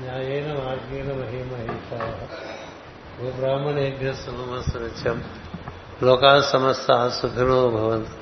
న్యాయేన మార్గేణ మహిమహిషా గోబ్రాహ్మణేభ్య సుమస్తం లోకా సమస్త సుఖినో భవంతు.